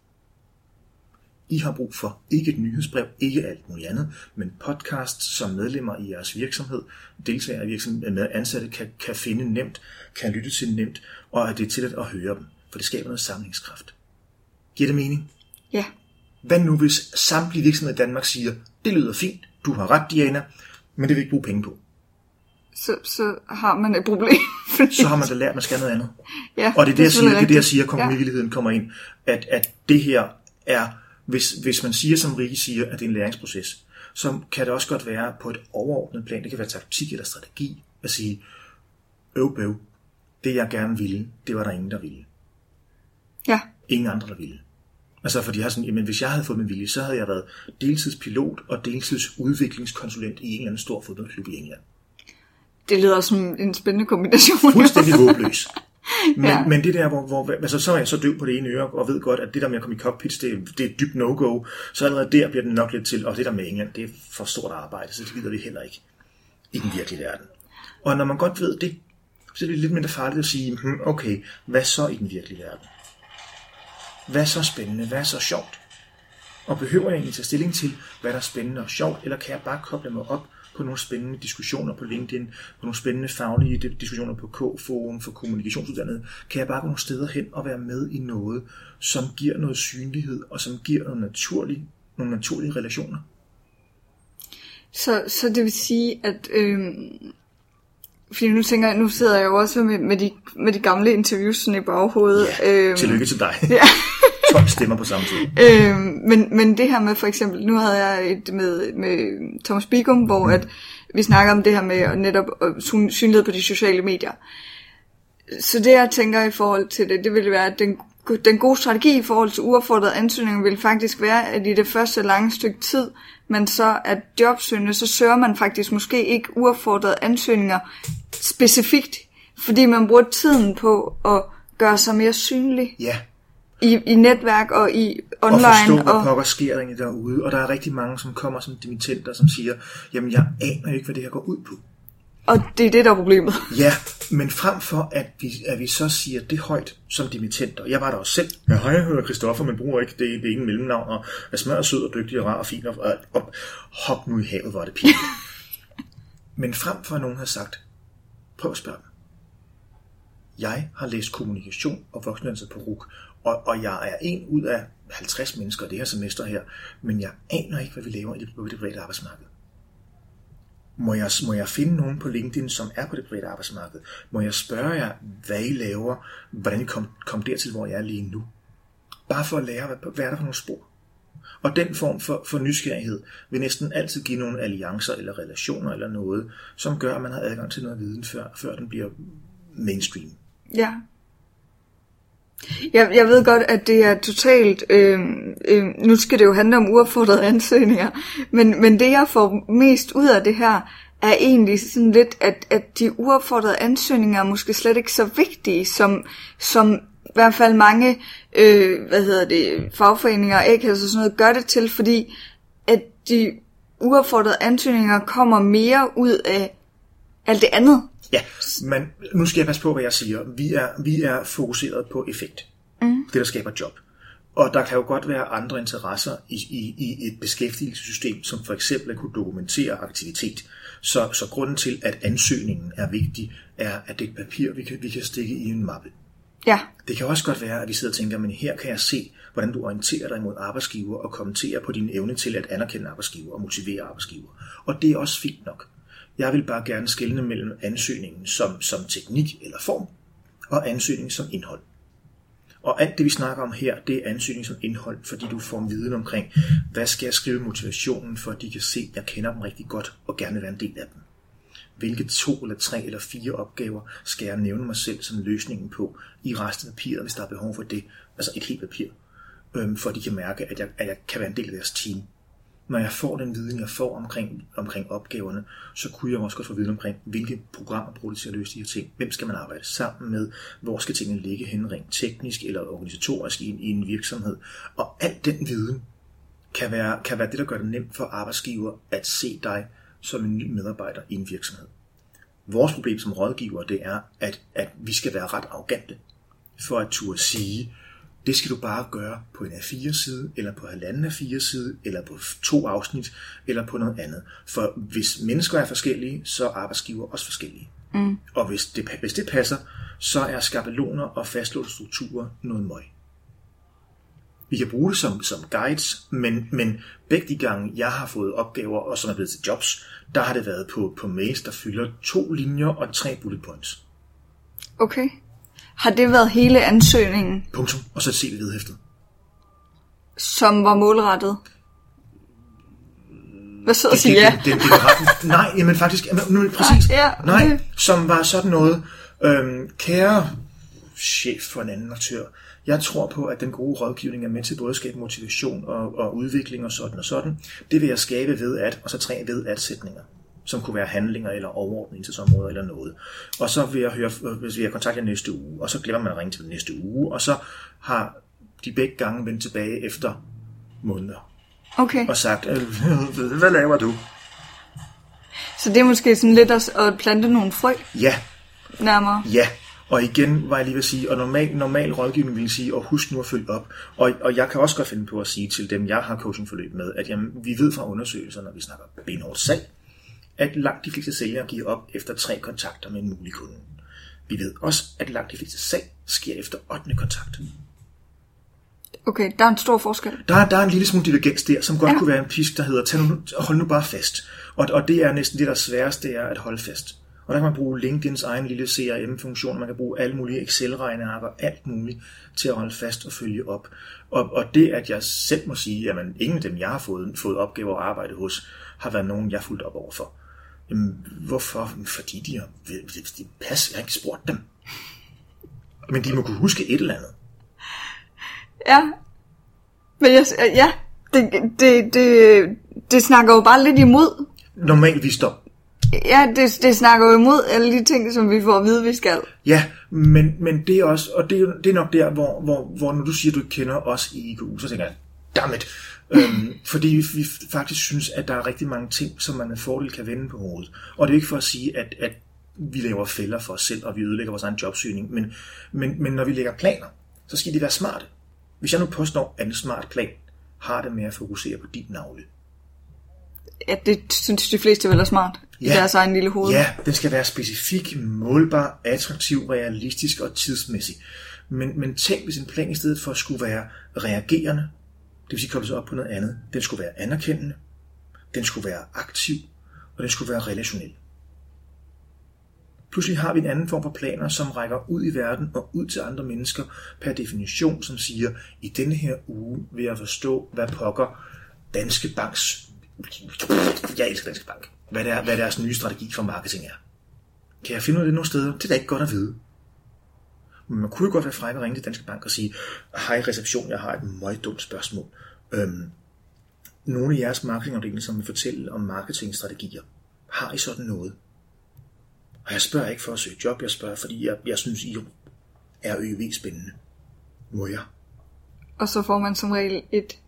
I har brug for ikke et nyhedsbrev, ikke alt muligt andet, men podcast, som medlemmer i jeres virksomhed, deltagere i virksomheden med ansatte kan, kan finde nemt, kan lytte til nemt, og at det er til at høre dem, for det skaber noget samlingskraft. Giver det mening? ja. Hvad nu hvis samtlige virksomheder i Danmark siger, det lyder fint, du har ret Diana, men det vil vi ikke bruge penge på. Så, så har man et problem. Fordi, Så har man da lært, at man skal noget andet. ja, Og det er det, jeg siger, det er det, jeg siger, rigtigt. kompromisvilligheden kommer ind. At, at det her er, hvis, hvis man siger, som Rikke siger, at det er en læringsproces, så kan det også godt være på et overordnet plan, det kan være taktik eller strategi, at sige, øv bøv, det jeg gerne ville, det var der ingen, der ville. Ja. Ingen andre, der ville. Altså, fordi jeg har sådan, jamen, hvis jeg havde fået min vilje, så havde jeg været deltidspilot og deltidsudviklingskonsulent i en eller anden stor fodboldklub i England. Det lyder som en spændende kombination. fuldstændig håbløs. Men, Ja. men det der, hvor, hvor altså, så er jeg så døv på det ene øre, og ved godt, at det der med at komme i cockpits, det, det er dybt no-go. Så allerede der bliver den nok lidt til, og det der med England, det er for stort arbejde, så det gider vi heller ikke i den virkelige verden. Og når man godt ved det, så er det lidt mindre farligt at sige, hmm, okay, hvad så i den virkelige verden? Hvad så spændende? Hvad så sjovt? Og behøver jeg egentlig tage stilling til, hvad der er spændende og sjovt, eller kan jeg bare koble mig op på nogle spændende diskussioner på LinkedIn, på nogle spændende faglige diskussioner på K-forum for kommunikationsuddannede, kan jeg bare gå nogle steder hen og være med i noget, som giver noget synlighed, og som giver noget naturlig, nogle naturlige relationer. Så, så det vil sige, at øh, fordi nu tænker jeg, nu sidder jeg jo også med, med, de, med de gamle interviews sådan i baghovedet. Ja, øhm, tillykke til dig. Ja. 12 stemmer på samme tid. Øhm, men, men det her med for eksempel, nu havde jeg et med, med Thomas Bigum, hvor mm. at vi snakker om det her med netop synlighed på de sociale medier. Så det jeg tænker i forhold til det, det ville være, at den, den gode strategi i forhold til uaffordrede ansøgninger vil faktisk være, at i det første lange stykke tid, man så er jobsøgende, så søger man faktisk måske ikke uaffordrede ansøgninger specifikt, fordi man bruger tiden på at gøre sig mere synlig. Ja. I, i netværk og i online. Og forstå, hvad og... pokker sker der derude. Og der er rigtig mange, som kommer som dimittenter, som siger, jamen jeg aner ikke, hvad det her går ud på. Og det er det, der er problemet. Ja, men frem for, at vi, at vi så siger det højt som dimittenter. Jeg var der også selv. Ja, hej, jeg hedder Christoffer, men bruger ikke det, det ene mellemnavn. Og er smadret sød og dygtig og rar og fin. Og, og, og hop nu i havet, hvor det pinligt. men frem for, at nogen har sagt, prøv at spørge dem. Jeg har læst kommunikation og voksenuddannelse på RUK, og, og jeg er en ud af 50 mennesker det her semester her, men jeg aner ikke, hvad vi laver i det, på det private arbejdsmarked. Må jeg, må jeg finde nogen på LinkedIn, som er på det private arbejdsmarked? Må jeg spørge jer, hvad I laver, hvordan I kom, kom dertil, hvor jeg er lige nu? Bare for at lære, hvad, hvad er der for nogle spor? Og den form for, for nysgerrighed vil næsten altid give nogle alliancer eller relationer eller noget, som gør, at man har adgang til noget viden, før, før den bliver mainstream. Ja. Jeg, jeg ved godt, at det er totalt... Øh, øh, nu skal det jo handle om uopfordrede ansøgninger, men, men det jeg får mest ud af det her, er egentlig sådan lidt, at, at de uopfordrede ansøgninger er måske slet ikke så vigtige, som, som i hvert fald mange øh, hvad hedder det, fagforeninger og a og sådan noget gør det til, fordi at de uopfordrede ansøgninger kommer mere ud af alt det andet. Ja, men nu skal jeg passe på, hvad jeg siger. Vi er, vi er fokuseret på effekt. Mm. Det, der skaber job. Og der kan jo godt være andre interesser i, i, i et beskæftigelsessystem, som for eksempel at kunne dokumentere aktivitet. Så, så grunden til, at ansøgningen er vigtig, er, at det er et papir, vi kan, vi kan stikke i en mappe. Ja. Det kan også godt være, at vi sidder og tænker, men her kan jeg se, hvordan du orienterer dig mod arbejdsgiver og kommenterer på din evne til at anerkende arbejdsgiver og motivere arbejdsgiver. Og det er også fint nok. Jeg vil bare gerne skelne mellem ansøgningen som, som teknik eller form, og ansøgningen som indhold. Og alt det, vi snakker om her, det er ansøgning som indhold, fordi du får en viden omkring, hvad skal jeg skrive motivationen, for at de kan se, at jeg kender dem rigtig godt og gerne vil være en del af dem. Hvilke to eller tre eller fire opgaver skal jeg nævne mig selv som løsningen på i resten af papiret, hvis der er behov for det, altså et helt papir, øhm, for at de kan mærke, at jeg, at jeg kan være en del af deres team når jeg får den viden, jeg får omkring, omkring opgaverne, så kunne jeg også godt få viden omkring, hvilke programmer bruger det til at løse de her ting. Hvem skal man arbejde sammen med? Hvor skal tingene ligge hen rent teknisk eller organisatorisk i en, i en virksomhed? Og al den viden kan være, kan være det, der gør det nemt for arbejdsgiver at se dig som en ny medarbejder i en virksomhed. Vores problem som rådgiver, det er, at, at vi skal være ret arrogante for at turde sige, det skal du bare gøre på en A4-side, eller på halvanden A4-side, eller på to afsnit, eller på noget andet. For hvis mennesker er forskellige, så er arbejdsgiver også forskellige. Mm. Og hvis det, hvis det passer, så er skabeloner og fastlåste strukturer noget møg. Vi kan bruge det som, som guides, men, men begge de gange, jeg har fået opgaver, og som er blevet til jobs, der har det været på, på mails, der fylder to linjer og tre bullet points. Okay. Har det været hele ansøgningen? Punktum. Og så et CV vedhæftet. Som var målrettet? Hvad så at sige ja? Det, det, det, det, nej, men faktisk, nu præcis. Ja, okay. Nej, som var sådan noget, øhm, kære chef for en anden aktør, jeg tror på, at den gode rådgivning er med til både at skabe motivation og, og udvikling og sådan og sådan. Det vil jeg skabe ved at, og så tre ved at sætninger som kunne være handlinger eller overordnede indsatsområder eller noget. Og så vil jeg høre, hvis vi har kontakt næste uge, og så glemmer man at ringe til den næste uge, og så har de begge gange vendt tilbage efter måneder. Okay. Og sagt, øh, hvad laver du? Så det er måske sådan lidt at, at plante nogle frø? Ja, nærmere. Ja, og igen var jeg lige ved at sige, og normal, normal rådgivning vil sige, og husk nu at følge op. Og, og jeg kan også godt finde på at sige til dem, jeg har coachingforløb med, at jamen, vi ved fra undersøgelser, når vi snakker benhårdt salg, at langt de fleste sælgere giver op efter tre kontakter med en mulig kunde. Vi ved også, at langt de fleste salg sker efter 8. kontakt. Okay, der er en stor forskel. Der, der er en lille smule divergens der, som godt ja. kunne være en pisk, der hedder, Tag nu, hold nu bare fast. Og, og det er næsten det, der er sværest, det er at holde fast. Og der kan man bruge LinkedIns egen lille CRM-funktion, man kan bruge alle mulige Excel-regnearker, alt muligt til at holde fast og følge op. Og, og det, at jeg selv må sige, at ingen af dem, jeg har fået, fået opgaver at arbejde hos, har været nogen, jeg har fulgt op overfor. Jamen, hvorfor? Fordi de har... De pas, jeg har ikke spurgt dem. Men de må kunne huske et eller andet. Ja. Men jeg, ja, det, det, det, det snakker jo bare lidt imod. Normal visdom. Ja, det, det snakker jo imod alle de ting, som vi får at vide, vi skal. Ja, men, men det er også, og det er, det er nok der, hvor, hvor, hvor når du siger, at du ikke kender os i IKU, så tænker jeg, dammit. Øhm, fordi vi faktisk synes, at der er rigtig mange ting, som man med fordel kan vende på hovedet. Og det er ikke for at sige, at, at vi laver fælder for os selv, og vi ødelægger vores egen jobsøgning, men, men, men når vi lægger planer, så skal de være smarte. Hvis jeg nu påstår, at en smart plan har det med at fokusere på din navle. Ja, det synes de fleste vel er smart ja. i deres egen lille hoved. Ja, den skal være specifik, målbar, attraktiv, realistisk og tidsmæssig. Men, men tænk, hvis en plan i stedet for skulle være reagerende, det vil sige koblet op på noget andet. Den skulle være anerkendende, den skulle være aktiv, og den skulle være relationel. Pludselig har vi en anden form for planer, som rækker ud i verden og ud til andre mennesker per definition, som siger, i denne her uge vil jeg forstå, hvad pokker Danske Banks, jeg elsker Danske Bank, hvad, det er, hvad deres nye strategi for marketing er. Kan jeg finde ud af det nogle steder? Det er da ikke godt at vide. Men man kunne jo godt være fræk og ringe til Danske Bank og sige, hej reception, jeg har et meget dumt spørgsmål. Øhm, nogle af jeres marketingafdelinger, som vil fortælle om marketingstrategier, har I sådan noget? Og jeg spørger ikke for at søge job, jeg spørger, fordi jeg, jeg synes, I er øv spændende. Må jeg? Og så får man som regel et...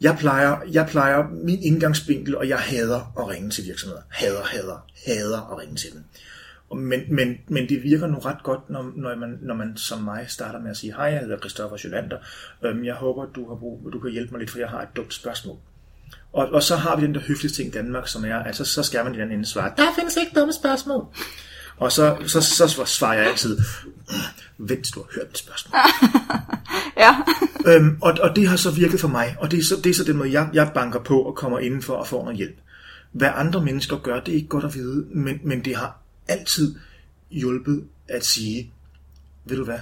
Jeg plejer, jeg plejer min indgangsvinkel, og jeg hader at ringe til virksomheder. Hader, hader, hader at ringe til dem. Men, men, men det virker nu ret godt, når, når, man, når man som mig starter med at sige, hej, jeg hedder Christoffer Jolander. Øhm, jeg håber, du, har brug, du kan hjælpe mig lidt, for jeg har et dumt spørgsmål. Og, og så har vi den der høflige ting i Danmark, som er, at så, skal man i den ende svare, der findes ikke dumme spørgsmål. Og så, så, så, så svarer jeg altid, vent, du har hørt mit spørgsmål. ja. øhm, og, og det har så virket for mig, og det er så, det er så den måde, jeg, jeg banker på og kommer indenfor og får noget hjælp. Hvad andre mennesker gør, det er ikke godt at vide, men, men det har altid hjulpet at sige, ved du hvad,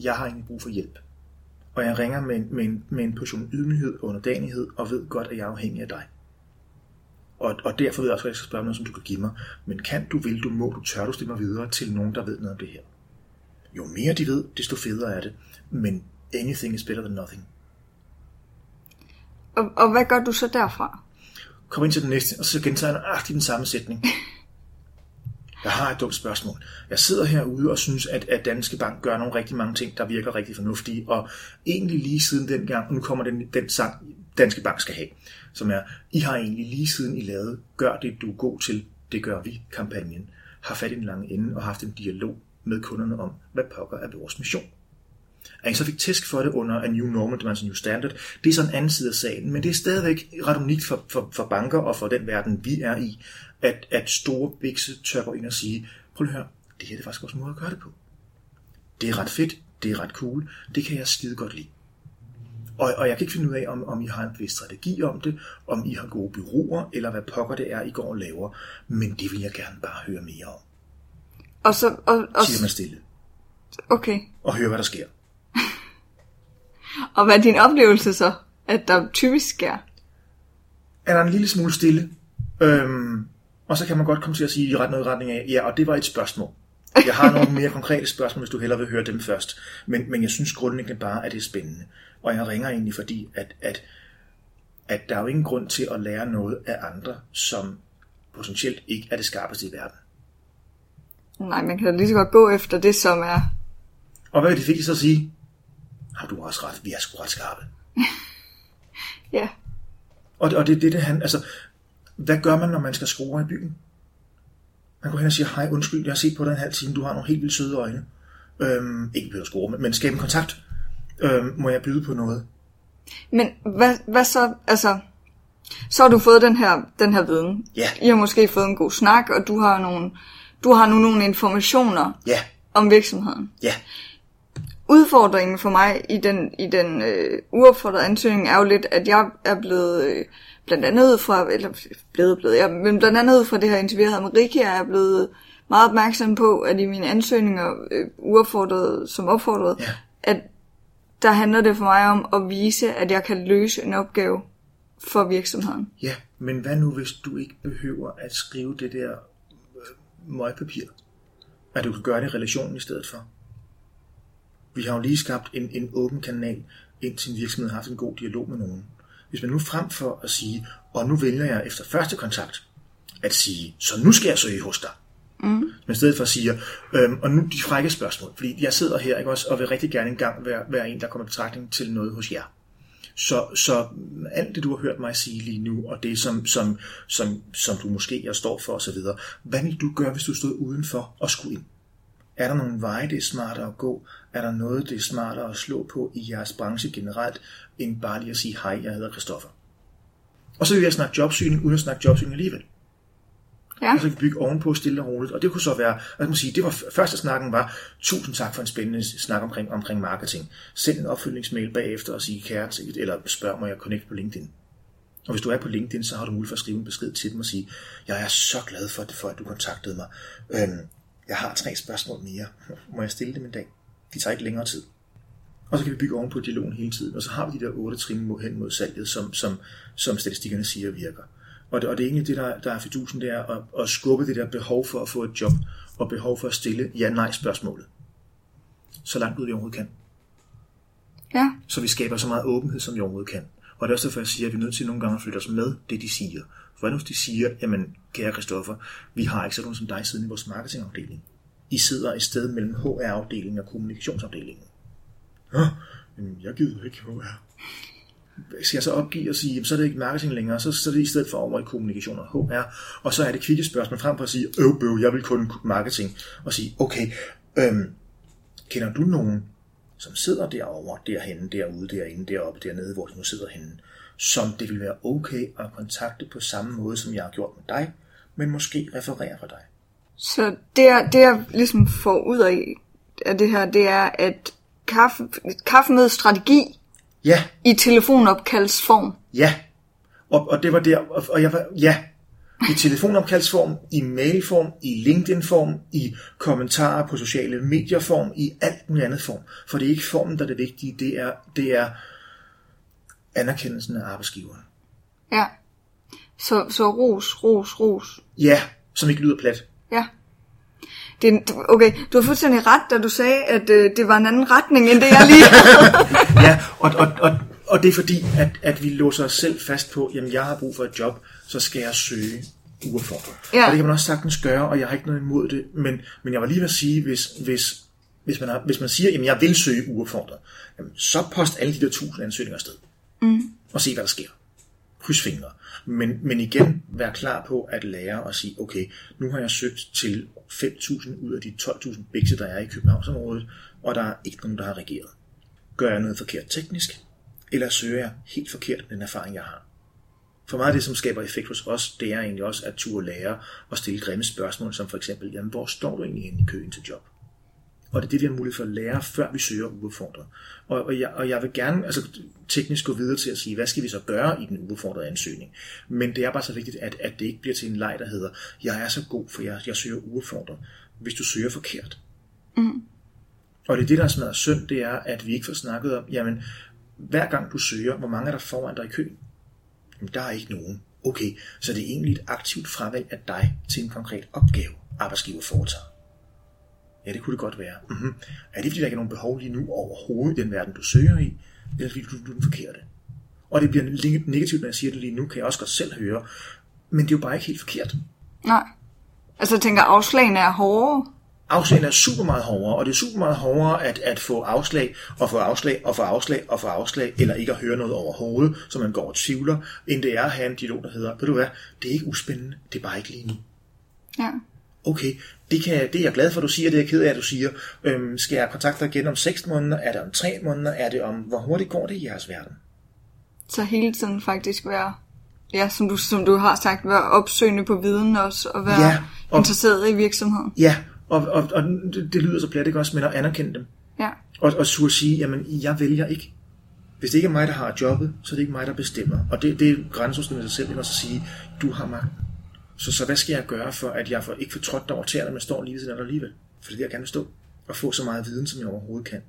jeg har ingen brug for hjælp. Og jeg ringer med en, med en, med en portion ydmyghed og underdanighed, og ved godt, at jeg er afhængig af dig. Og, og derfor ved jeg også, at jeg skal spørge noget, som du kan give mig. Men kan du, vil du, må du, tør du stille mig videre til nogen, der ved noget om det her? Jo mere de ved, desto federe er det. Men anything is better than nothing. Og, og hvad gør du så derfra? Kom ind til den næste, og så gentager jeg nøjagtigt den samme sætning. Jeg har et dumt spørgsmål. Jeg sidder herude og synes, at, at Danske Bank gør nogle rigtig mange ting, der virker rigtig fornuftige, og egentlig lige siden den gang, nu kommer den, den sang, Danske Bank skal have, som er, I har egentlig lige siden I lavede, gør det du er god til, det gør vi, kampagnen, har fat i den lange ende og haft en dialog med kunderne om, hvad pokker er vores mission. At I så fik tæsk for det under A New Normal, det var en New Standard, det er sådan en anden side af sagen, men det er stadigvæk ret unikt for, for, for banker og for den verden, vi er i, at, at store bikse tør gå ind og sige, prøv at høre, det her er faktisk også en måde at gøre det på. Det er ret fedt, det er ret cool, det kan jeg skide godt lide. Og, og jeg kan ikke finde ud af, om, om I har en bevidst strategi om det, om I har gode byråer, eller hvad pokker det er, I går og laver. Men det vil jeg gerne bare høre mere om. Og så... Og, og, Siger man stille. Okay. Og høre, hvad der sker. Og hvad er din oplevelse så, at der typisk sker? Er der en lille smule stille, øhm, og så kan man godt komme til at sige i ret noget retning af, ja, og det var et spørgsmål. Jeg har nogle mere konkrete spørgsmål, hvis du hellere vil høre dem først. Men, men jeg synes grundlæggende bare, at det er spændende. Og jeg ringer egentlig fordi, at, at, at der er jo ingen grund til at lære noget af andre, som potentielt ikke er det skarpeste i verden. Nej, man kan da lige så godt gå efter det, som er... Og hvad vil de fik så sige? Har du også ret? Vi er sgu ret skarpe. ja. Og, og det er det, det han... Altså, hvad gør man, når man skal skrue i byen? Han går hen og siger, hej, undskyld, jeg har set på dig en halv time, du har nogle helt vildt søde øjne. Øhm, ikke behøver score, men, men skabe en kontakt. Øhm, må jeg byde på noget? Men hvad, hvad så, altså, så har du fået den her, den her viden. Ja. I har måske fået en god snak, og du har nogle, du har nu nogle informationer Ja, om virksomheden. ja, Udfordringen for mig i den, i den øh, uopfordrede ansøgning er jo lidt, at jeg er blevet, øh, blandt andet fra, eller blevet, blevet, ja, men blandt andet fra det her interview, jeg med Rikke, er jeg blevet meget opmærksom på, at i mine ansøgninger, øh, uopfordret som opfordret, Ja. at der handler det for mig om at vise, at jeg kan løse en opgave for virksomheden. ja. Men hvad nu, hvis du ikke behøver at skrive det der øh, møgpapir? At du kan gøre det i relationen i stedet for? Vi har jo lige skabt en, en åben kanal, indtil en virksomhed har haft en god dialog med nogen. Hvis man nu frem for at sige, og nu vælger jeg efter første kontakt, at sige, så nu skal jeg søge hos dig. Mm. Men i stedet for at sige, øhm, og nu de frække spørgsmål, fordi jeg sidder her ikke også, og vil rigtig gerne engang være, være en, der kommer i betragtning til noget hos jer. Så, så alt det, du har hørt mig sige lige nu, og det, som, som, som, som du måske jeg står for osv., hvad vil du gøre, hvis du stod udenfor og skulle ind? Er der nogle veje, det er smartere at gå? Er der noget, det er smartere at slå på i jeres branche generelt, end bare lige at sige, hej, jeg hedder Christoffer? Og så vil jeg snakke jobsøgning, uden at snakke jobsøgning alligevel. Ja. Og så kan vi bygge ovenpå stille og roligt. Og det kunne så være, kan man sige, det var første snakken var, tusind tak for en spændende snak omkring, omkring marketing. Send en opfølgningsmail bagefter og sige kære eller spørg mig, jeg connect på LinkedIn. Og hvis du er på LinkedIn, så har du mulighed for at skrive en besked til dem og sige, jeg er så glad for, for at du kontaktede mig. Øhm, jeg har tre spørgsmål mere. Må jeg stille dem en dag? De tager ikke længere tid. Og så kan vi bygge oven på dialogen hele tiden. Og så har vi de der otte trin mod- hen mod salget, som, som, som statistikkerne siger virker. Og det, og det er egentlig det, der, der er fidusen, det er at, at skubbe det der behov for at få et job, og behov for at stille ja-nej-spørgsmålet. Så langt ud vi overhovedet kan. Ja. Så vi skaber så meget åbenhed, som vi overhovedet kan. Og det er også derfor, jeg siger, at vi er nødt til nogle gange at flytte os med det, de siger. For hvis de siger, jamen, kære Christoffer, vi har ikke sådan nogen som dig siden i vores marketingafdeling. I sidder et sted mellem HR-afdelingen og kommunikationsafdelingen. Ja, jamen, jeg gider ikke HR. Skal jeg så opgive og sige, jamen, så er det ikke marketing længere, så, så er det i stedet for over i kommunikation og HR, og så er det kvikke spørgsmål frem for at sige, øv, bøv, jeg vil kun marketing, og sige, okay, øhm, kender du nogen, som sidder derovre, derhenne, derude, derinde, deroppe, dernede, hvor de nu sidder henne, som det vil være okay at kontakte på samme måde, som jeg har gjort med dig, men måske referere for dig. Så det, jeg- det jeg ligesom får ud af, af det her, det er, at kaffe, kaffe med strategi Ja, i telefonopkaldsform. ja. Og, og det var der, og, og jeg var, ja, i telefonopkaldsform, i mailform, i LinkedIn-form, i kommentarer på sociale medier-form, i alt muligt andet form. For det er ikke formen, der er det vigtige, det er, det er anerkendelsen af arbejdsgiveren. Ja. Så, så ros, ros, ros. Ja, som ikke lyder plat. Ja. Det, er- okay, du har fuldstændig ret, da du sagde, at øh, det var en anden retning, end det jeg lige Ja, og, og, og, og det er fordi, at, at vi låser os selv fast på, jamen jeg har brug for et job, så skal jeg søge uopfordret. Ja. Og det kan man også sagtens gøre, og jeg har ikke noget imod det, men, men jeg var lige ved at sige, hvis, hvis, hvis, man, har, hvis man siger, jamen jeg vil søge uopfordret, jamen, så post alle de der tusind ansøgninger afsted. Mm. Og se, hvad der sker krydsfingre. Men, men igen, vær klar på at lære og sige, okay, nu har jeg søgt til 5.000 ud af de 12.000 bikse, der er i Københavnsområdet, og der er ikke nogen, der har regeret. Gør jeg noget forkert teknisk, eller søger jeg helt forkert den erfaring, jeg har? For meget af det, som skaber effekt hos os, det er egentlig også at turde lære og stille grimme spørgsmål, som for eksempel, jamen, hvor står du egentlig inde i køen til job? Og det er det, vi har mulighed for at lære, før vi søger uopfordret. Og, og, jeg, og jeg vil gerne altså, teknisk gå videre til at sige, hvad skal vi så gøre i den uopfordrede ansøgning? Men det er bare så vigtigt, at, at det ikke bliver til en leg, der hedder, jeg er så god, for jeg, jeg søger uopfordret, hvis du søger forkert. Og det er det, der er smadret synd, det er, at vi ikke får snakket om, jamen, hver gang du søger, hvor mange er der foran dig i køen? Jamen, der er ikke nogen. Okay, så det er egentlig et aktivt fravalg af dig til en konkret opgave, arbejdsgiver foretager. Ja, det kunne det godt være. Mm-hmm. Er det fordi, der ikke er nogen behov lige nu overhovedet i den verden, du søger i? Eller fordi du, du er den forkerte? Og det bliver lidt negativt, når jeg siger det lige nu, kan jeg også godt selv høre. Men det er jo bare ikke helt forkert. Nej. Altså jeg tænker, afslagene er hårde. Afslagen er super meget hårdere, og det er super meget hårdere at, at få afslag, og få afslag, og få afslag, og få afslag, eller ikke at høre noget overhovedet, så man går og tvivler, end det er at have en dialog, der hedder, ved du hvad, det er ikke uspændende, det er bare ikke lige nu. Ja. okay, det, kan, det er jeg glad for, at du siger, det er jeg ked af, at du siger. Øhm, skal jeg kontakte dig igen om 6 måneder? Er det om 3 måneder? Er det om, hvor hurtigt går det i jeres verden? Så hele tiden faktisk være, ja, som du, som du har sagt, være opsøgende på viden også, og være Ja, og- interesseret i virksomheden. Ja, og, og, og det, lyder så plat, ikke også, men at anerkende dem. Ja, Og, og så at sige, jamen, jeg vælger ikke. Hvis det ikke er mig, der har jobbet, så er det ikke mig, der bestemmer. Og det, det er grænseoverskridende sig selv, også at sige, du har magten. Så, så hvad skal jeg gøre, for at jeg får, ikke får trådt dig over tæerne, men står lige ved siden af dig alligevel? For det er jeg gerne vil stå. Og få så meget viden, som jeg overhovedet kan.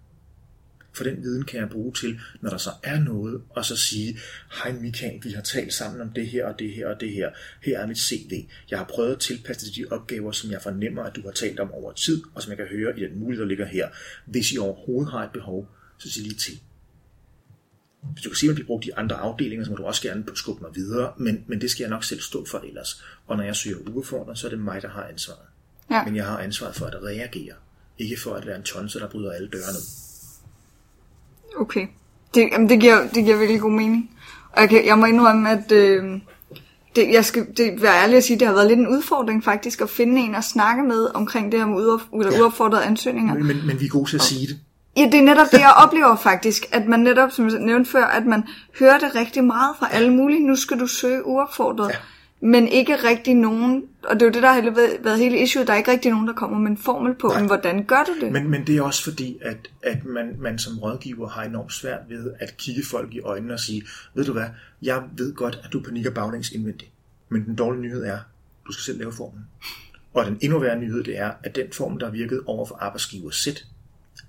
For den viden kan jeg bruge til, når der så er noget, og så sige, hej Michael, vi har talt sammen om det her og det her og det her. Her er mit CV. Jeg har prøvet at tilpasse det til de opgaver, som jeg fornemmer, at du har talt om over tid, og som jeg kan høre i den mulighed, der ligger her. Hvis I overhovedet har et behov, så sig lige til. Hvis du kan se, at man bliver brugt i andre afdelinger, så må du også gerne skubbe mig videre, men, men det skal jeg nok selv stå for ellers. Og når jeg søger udfordret, så er det mig, der har ansvaret. ja. Men jeg har ansvaret for at reagere, ikke for at være en tonse, der bryder alle døre ned. Okay. Det, jamen, det, giver, det giver virkelig god mening. Og jeg, kan, jeg må indrømme, at øh, det, jeg skal det, være ærlig at sige, det har været lidt en udfordring faktisk at finde en at snakke med omkring det her med uop, eller Ja. uopfordrede ansøgninger. Men, men, men vi er gode til at sige det. Ja, det er netop det, jeg oplever faktisk, at man netop, som jeg nævnte før, at man hører det rigtig meget fra alle mulige. Nu skal du søge uopfordret. Ja. Men ikke rigtig nogen, og det er jo det, der har været været hele issue, der er ikke rigtig nogen, der kommer med en formel på, Nej. men hvordan gør du det? Men, men det er også fordi, at, at man, man som rådgiver har enormt svært ved at kigge folk i øjnene og sige, ved du hvad, jeg ved godt, at du panikker baglæns indvendigt. Men den dårlige nyhed er, du skal selv lave formen. Og den endnu værre nyhed, det er, at den form, der har virket over for arbejdsgiver Z,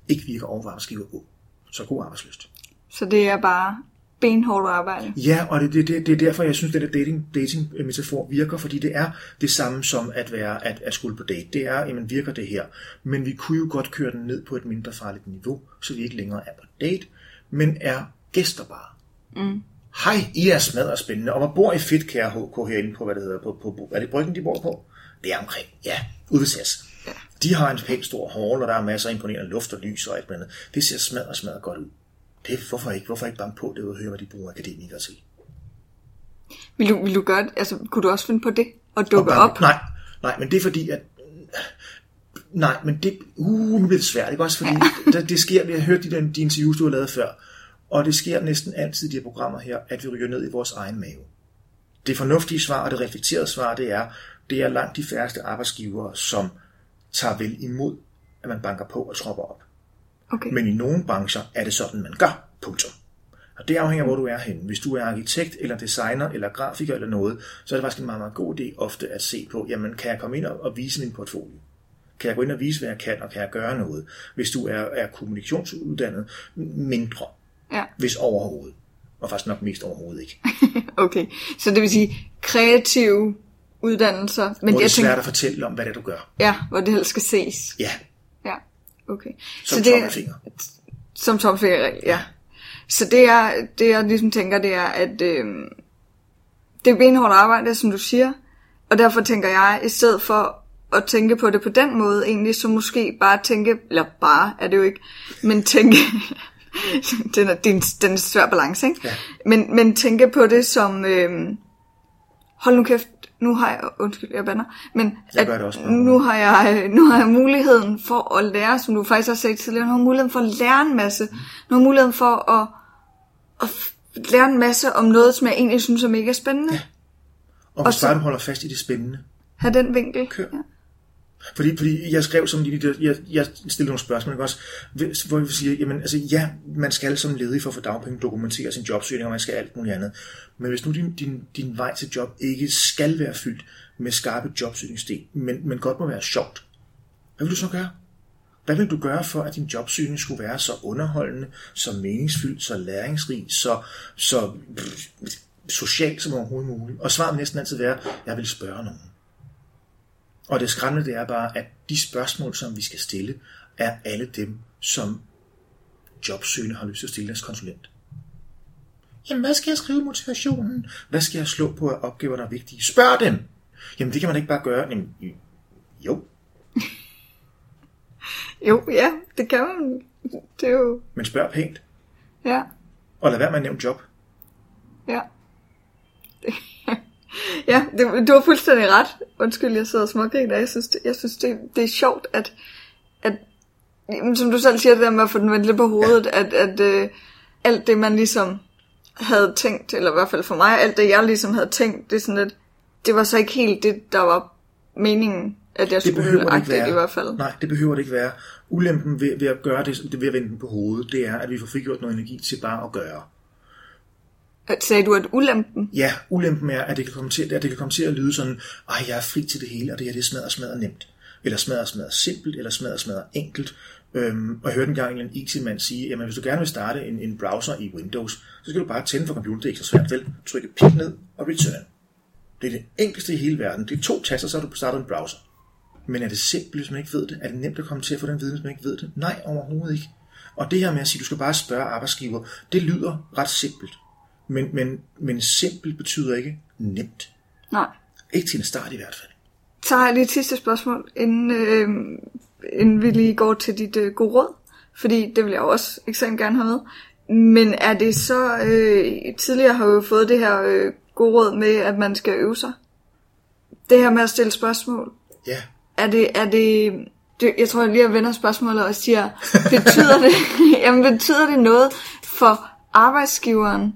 ikke virker over for arbejdsgiver. Så god arbejdsløst. Så det er bare benhårdt arbejde. Ja, og det, det, det, det er derfor, jeg synes, at den der dating, dating-metafor virker, fordi det er det samme som at være at, at skulle på date. Det er, jamen virker det her. Men vi kunne jo godt køre den ned på et mindre farligt niveau, så vi ikke længere er på date, men er gæster bare. Mm. Hej, I er smadret spændende, og hvor bor I fedt, kære HK, herinde på, hvad det hedder, på, på, på er det Bryggen, de bor på? Det er omkring, ja, ude ved SAS. De har en pænt stor hall, og der er masser af imponerende luft og lys og alt andet. Det ser smadret, smadret godt ud. Det, hvorfor ikke? Hvorfor ikke banke på det og høre, hvad de bruger akademikere til? Vil du, vil du gøre det? Altså, kunne du også finde på det? Og dukke Og bare- op? Nej, nej, men det er fordi, at... Nej, men det... Uh, nu bliver det svært, ikke også? Fordi ja. det, det sker, vi har hørt de, de interviews, du har lavet før, og det sker næsten altid i de her programmer her, at vi ryger ned i vores egen mave. Det fornuftige svar og det reflekterede svar, det er, det er langt de færreste arbejdsgivere, som tager vel imod, at man banker på og tropper op. Okay. Men i nogle brancher er det sådan, man gør. Punktum. Og det afhænger af, hvor du er henne. Hvis du er arkitekt, eller designer, eller grafiker, eller noget, så er det faktisk en meget, meget god idé ofte at se på, jamen, kan jeg komme ind og vise min portfolio? Kan jeg gå ind og vise, hvad jeg kan, og kan jeg gøre noget? Hvis du er, er kommunikationsuddannet, mindre, Ja, hvis overhovedet. Og faktisk nok mest overhovedet ikke. okay. Så det vil sige kreative uddannelser. Men Hvor det er svært tænker, at fortælle om, hvad det er, du gør. ja, hvor det helst skal ses. Ja, Ja, okay. som det, tommelfinger. Som tommelfingerregel, ja. Så det jeg, det jeg ligesom tænker, det er, at øh, det er benhårdt arbejde, som du siger. Og derfor tænker jeg, i stedet for at tænke på det på den måde, egentlig, så måske bare tænke, eller bare er det jo ikke, men tænke, den, er, er en, den er svær balance, ikke? Ja. Men, men tænke på det som, øh, hold nu kæft, nu har jeg, undskyld, jeg bander, men Jeg gør det også bare. nu har jeg, nu har jeg muligheden for at lære, som du faktisk har sagt tidligere, nu har jeg muligheden for at lære en masse, nu har jeg muligheden for at, at lære en masse om noget, som jeg egentlig synes er mega spændende. Ja. Og hvis så- bare du holder fast i det spændende, Ha' den vinkel. Kør. Ja. Fordi, fordi jeg skrev som de, jeg, jeg stillede nogle spørgsmål, ikke også, hvor vi siger, jamen altså ja, man skal som ledig for at få dagpenge dokumentere sin jobsøgning, og man skal alt muligt andet. Men hvis nu din, din, din vej til job ikke skal være fyldt med skarpe jobsøgningsdel, men, men godt må være sjovt, hvad vil du så gøre? Hvad vil du gøre for, at din jobsøgning skulle være så underholdende, så meningsfyldt, så læringsrig, så, så socialt som overhovedet muligt? Og svaret vil næsten altid være, jeg vil spørge nogen. Og det skræmmende det er bare, at de spørgsmål, som vi skal stille, er alle dem, som jobsøgende har lyst til at stille deres konsulent. Jamen, hvad skal jeg skrive i motivationen? Hvad skal jeg slå på af opgaver, der er vigtige? Spørg dem! Jamen, det kan man ikke bare gøre. Jamen, jo, Jo, ja, det kan man. Det er jo, men spørg pænt. ja, Og lad være med at nævne job. ja. Ja, det, du har fuldstændig ret. Undskyld, jeg sidder og smågriner. Jeg synes, det, jeg synes det, det er sjovt, at, at som du selv siger, det der med at få den vendt lidt på hovedet, ja. at, at øh, alt det, man ligesom havde tænkt, eller i hvert fald for mig, alt det, jeg ligesom havde tænkt, det er sådan lidt, det var så ikke helt det, der var meningen, at jeg Det skulle behøver det ikke være. i hvert fald. Nej, det behøver det ikke være. Ulempen ved, ved at gøre det, det ved at vende den på hovedet, det er, at vi får frigjort noget energi til bare at gøre. Sagde du, at ulempen? Ja, ulempen er, at det kan komme til, at, det kan komme til at lyde sådan, ej, jeg er fri til det hele, og det her det smadrer smadrer nemt. Eller smadrer smadrer simpelt, eller smadrer smadrer enkelt. Øhm, og jeg hørte engang en eller anden IT-mand sige, at hvis du gerne vil starte en, en browser i Windows, så skal du bare tænde for computeren, det er ikke så svært vel, trykke pip ned og return. Det er det enkleste i hele verden. Det er to taster, så har du startet en browser. Men er det simpelt, hvis man ikke ved det? Er det nemt at komme til at få den viden, hvis man ikke ved det? Nej, overhovedet ikke. Og det her med at sige, at du skal bare spørge arbejdsgiver, det lyder ret simpelt. Men, men, men simpelt betyder ikke nemt. Nej. Ikke til en start i hvert fald. Så har jeg lige et sidste spørgsmål, inden, øh, inden vi lige går til dit øh, gode råd. Fordi det vil jeg også ekstremt gerne have med. Men er det så... Øh, tidligere har vi jo fået det her øh, gode råd med, at man skal øve sig. Det her med at stille spørgsmål. Ja, Er det... Er det det, jeg tror, jeg lige vender spørgsmålet og siger, betyder det, jamen, betyder det noget for arbejdsgiveren,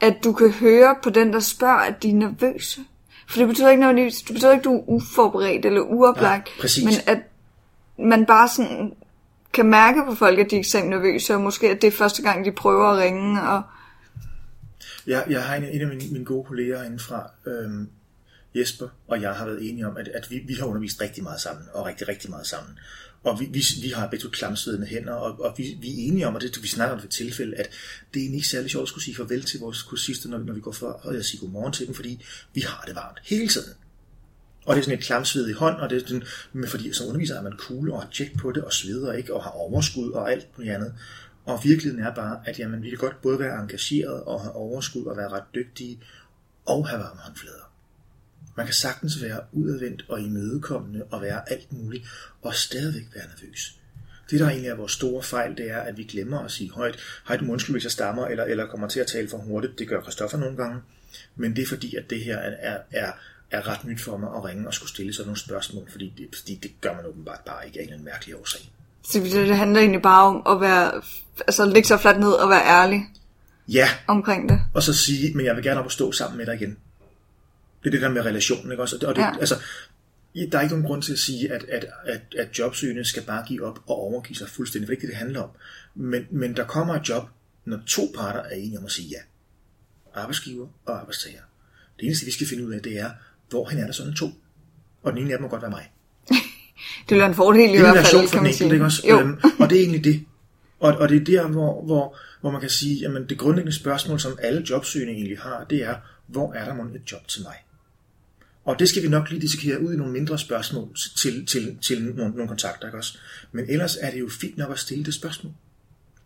at du kan høre på den, der spørger, at de er nervøse? For det betyder ikke nødvendigvis, det betyder ikke, at du er uforberedt eller uoplagt, Ja, præcis. men at man bare sådan kan mærke på folk, at de er ekstremt nervøse, og måske at det er første gang, de prøver at ringe, og jeg, jeg har en, en af mine, mine gode kolleger indenfra, øhm, Jesper, og jeg har været enige om, at, at vi, vi har undervist rigtig meget sammen, og rigtig, rigtig meget sammen. Og vi, vi, vi har begge to klamsvedende hænder, og, og vi, vi er enige om, og det vi snakker om ved tilfælde, at det er egentlig ikke særlig sjovt at skulle sige farvel til vores kursister, når, når vi går for, og jeg siger godmorgen til dem, fordi vi har det varmt hele tiden. Og det er sådan et klamsved i hånd, og det er sådan, men fordi som underviser er man cool og har tjek på det, og sveder ikke, og har overskud og alt muligt andet. Og virkeligheden er bare, at jamen, vi kan godt både være engageret og have overskud og være ret dygtige, og have varme håndflader. Man kan sagtens være udadvendt og imødekommende og være alt muligt, og stadigvæk være nervøs. Det, der egentlig er vores store fejl, det er, at vi glemmer at sige højt, hej, du må undskylde, hvis jeg stammer, eller, eller kommer til at tale for hurtigt. Det gør Christoffer nogle gange. Men det er fordi, at det her er, er, er, ret nyt for mig at ringe og skulle stille sådan nogle spørgsmål, fordi det, fordi det gør man åbenbart bare ikke af en eller anden mærkelig årsag. så det, det handler egentlig bare om at være, altså lægge sig fladt ned og være ærlig Ja, omkring det. og så sige, men jeg vil gerne op og stå sammen med dig igen. Det er det der med relationen, ikke også? Og det, Ja. altså, der er ikke nogen grund til at sige, at, at, at, at jobsøgende skal bare give op og overgive sig fuldstændig. Det er ikke det, det handler om. Men, men der kommer et job, når to parter er enige om at sige ja. Arbejdsgiver og arbejdstager. Det eneste, vi skal finde ud af, det er, hvorhen er der sådan to? Og den ene af dem må godt være mig. Det vil være en fordel i er hvert fald, kan for den man sige. ikke også? Jo. Øhm, og det er egentlig det. Og, og det er der, hvor, hvor, hvor man kan sige, jamen det grundlæggende spørgsmål, som alle jobsøgende egentlig har, det er, hvor er der mon et job til mig? Og det skal vi nok lige dissekere ud i nogle mindre spørgsmål til, til, til nogle, nogle kontakter, ikke også? Men ellers er det jo fint nok at stille det spørgsmål.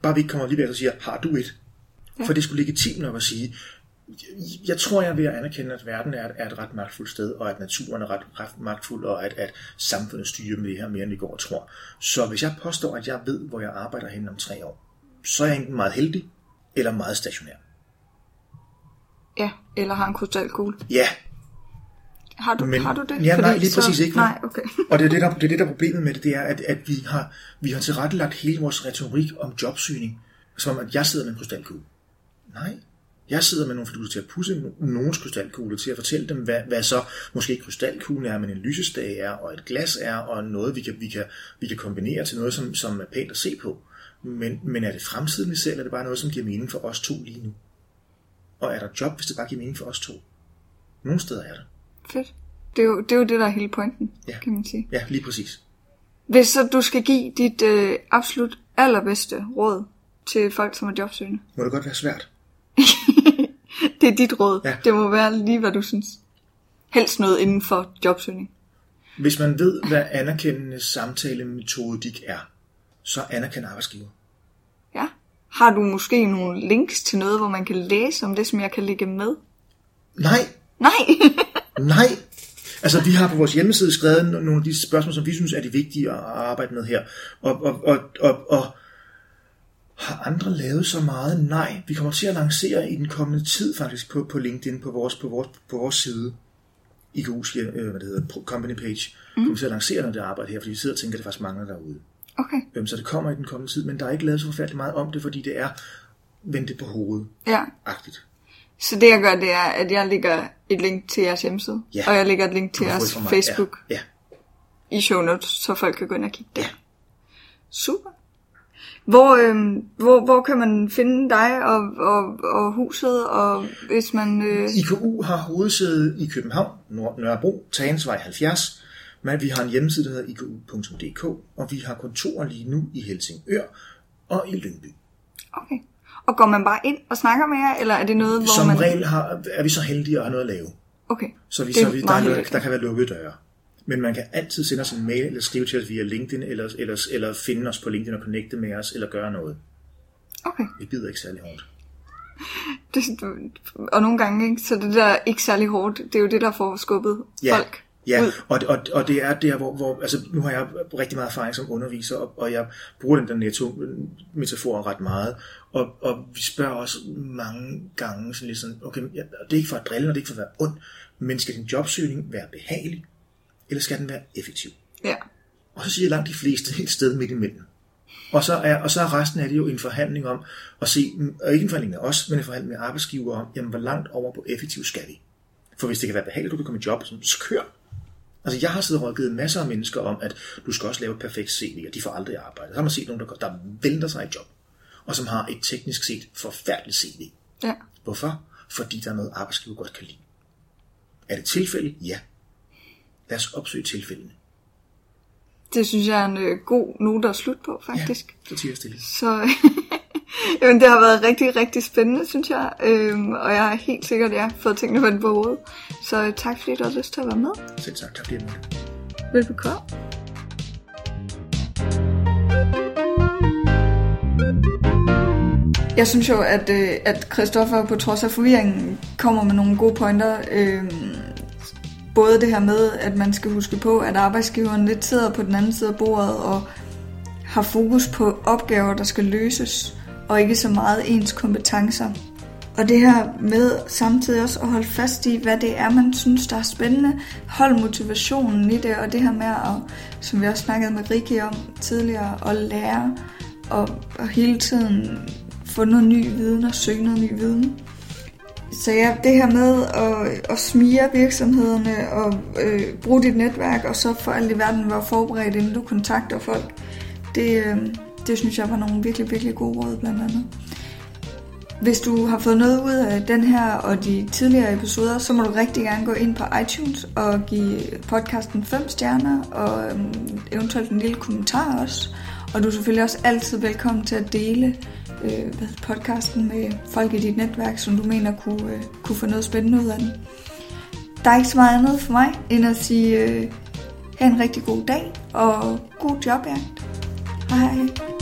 Bare vi ikke kommer lige ved og siger, har du et? Ja. For det skulle legitimt nok at sige, jeg tror, jeg er ved at anerkende, at verden er, er et ret magtfuldt sted, og at naturen er ret, ret magtfuld, og at, at samfundet styrer med det her mere, end vi går og tror. Så hvis jeg påstår, at jeg ved, hvor jeg arbejder hen om tre år, så er jeg enten meget heldig, eller meget stationær. Ja, eller har en krystalkugle. Ja, Har du, Men- har du det? Ja, nej, lige præcis ikke, vel? Nej, okay. og det er det, der, det er det, der er problemet med det, det er, at, at vi, har, vi har tilrettelagt hele vores retorik om jobsøgning, som om, at jeg sidder med en krystalkugle. Nej, jeg sidder med nogle fiduser til at pusse nogens krystalkugle, til at fortælle dem, hvad, hvad så måske ikke krystalkuglen er, men en lysestage er, og et glas er, og noget, vi kan, vi kan, vi kan kombinere til noget, som, som er pænt at se på. Men, men er det fremtiden, vi ser, eller er det bare noget, som giver mening for os to lige nu? Og er der job, hvis det bare giver mening for os to? Nogle steder er der. Fedt. Det er, jo, det er jo det, der er hele pointen, Ja. kan man sige. Ja, lige præcis. Hvis så du skal give dit øh, absolut allerbedste råd til folk, som er jobsøgende. Må det godt være svært? Det er dit råd. Ja. Det må være lige, hvad du synes. Helst noget inden for jobsøgning. Hvis man ved, hvad anerkendende samtalemetodik er, så anerkend arbejdsgiver. Ja. Har du måske nogle links til noget, hvor man kan læse om det, som jeg kan lægge med? Nej, Nej! nej. Altså, vi har på vores hjemmeside skrevet no- nogle af de spørgsmål, som vi synes er de vigtige at arbejde med her. Og, og, og, og, og har andre lavet så meget? Nej, vi kommer til at lancere i den kommende tid faktisk på, på LinkedIn på vores, på, vores, på vores side. IKU's øh, hvad det hedder, company page mm. kommer til at lancere noget det arbejde her, fordi vi sidder og tænker, at det faktisk mangler derude. Okay. Øhm, så det kommer i den kommende tid, men der er ikke lavet så forfærdeligt meget om det, fordi det er vendt på hovedet. Ja. Agtigt. Så det jeg gør, det er, at jeg lægger et link til jeres hjemmeside, Ja. og jeg lægger et link til jeres. Facebook Ja, ja. i show notes, så folk kan gå ind og kigge der. Ja. Super. Hvor, øhm, hvor, hvor kan man finde dig og, og, og huset, og hvis man... Øh, IKU har hovedsæde i København, Nør- Nørrebro, Tagensvej 70, men vi har en hjemmeside, der hedder iku.dk, og vi har kontorer lige nu i Helsingør og i Lyngby. okay. Og går man bare ind og snakker med jer, eller er det noget, hvor Som man... regel har, er vi så heldige at have noget at lave. Okay. Så, vi, Det er så vi, der, er, heldigt. der kan være lukkede døre. Men man kan altid sende os en mail, eller skrive til os via LinkedIn, eller, eller, eller finde os på LinkedIn og connecte med os, eller gøre noget. Okay. Vi bider ikke særlig hårdt. Det, og nogle gange, ikke? så det der ikke særlig hårdt, det er jo det, der får skubbet Ja, folk ja. ud. Og, og, og det er der, hvor, hvor altså, nu har jeg rigtig meget erfaring som underviser, og, og jeg bruger den der netto-metafor ret meget, og, og vi spørger også mange gange sådan lidt sådan, okay, ja, det er ikke for at drille, og det er ikke for at være ond, men skal din jobsøgning være behagelig, eller skal den være effektiv? Ja. Og så siger langt de fleste et sted midt imellem. Og så, er, og så er resten af det jo en forhandling om at se, og ikke en forhandling med os, men en forhandling med arbejdsgiver om, jamen hvor langt over på effektiv skal vi? For hvis det kan være behageligt, du kan komme i job, så kør. Altså jeg har siddet og rådgivet masser af mennesker om, at du skal også lave et perfekt CV, og de får aldrig arbejde. Så har man set nogen, der, der vælter sig i job, og som har et teknisk set forfærdeligt CV. ja. Hvorfor? Fordi der er noget, arbejdsgiver godt kan lide. Er det tilfælde? Ja. Lad os opsøge tilfældene. Det synes jeg er en øh, god note at slutte på, faktisk. Så tiger jeg stille. Så jamen, det har været rigtig, rigtig spændende, synes jeg. Øhm, og jeg har helt sikkert ja, fået tingene vendt på hovedet. Så øh, tak fordi du har lyst til at være med. Selv tak, tak fordi jeg måtte. Velbekomme. Jeg synes jo, at, øh, at Christoffer på trods af forvirringen kommer med nogle gode pointer. Øh, både det her med, at man skal huske på, at arbejdsgiveren lidt sidder på den anden side af bordet og har fokus på opgaver, der skal løses, og ikke så meget ens kompetencer. Og det her med samtidig også at holde fast i, hvad det er, man synes, der er spændende. Hold motivationen i det, og det her med at, som vi også snakkede med Rikke om tidligere, at lære og, og hele tiden få noget ny viden og søge noget ny viden. Så ja, det her med at, at smire virksomhederne og øh, bruge dit netværk, og så for alt i verden være forberedt, inden du kontakter folk, det, øh, det synes jeg var nogle virkelig, virkelig gode råd blandt andet. Hvis du har fået noget ud af den her og de tidligere episoder, så må du rigtig gerne gå ind på iTunes og give podcasten 5 stjerner og øhm, eventuelt en lille kommentar også. Og du er selvfølgelig også altid velkommen til at dele øh, hvad podcasten med folk i dit netværk, som du mener kunne, øh, kunne få noget spændende ud af den. Der er ikke så meget andet for mig, end at sige, øh, have en rigtig god dag og god jobjagt. Hej hej.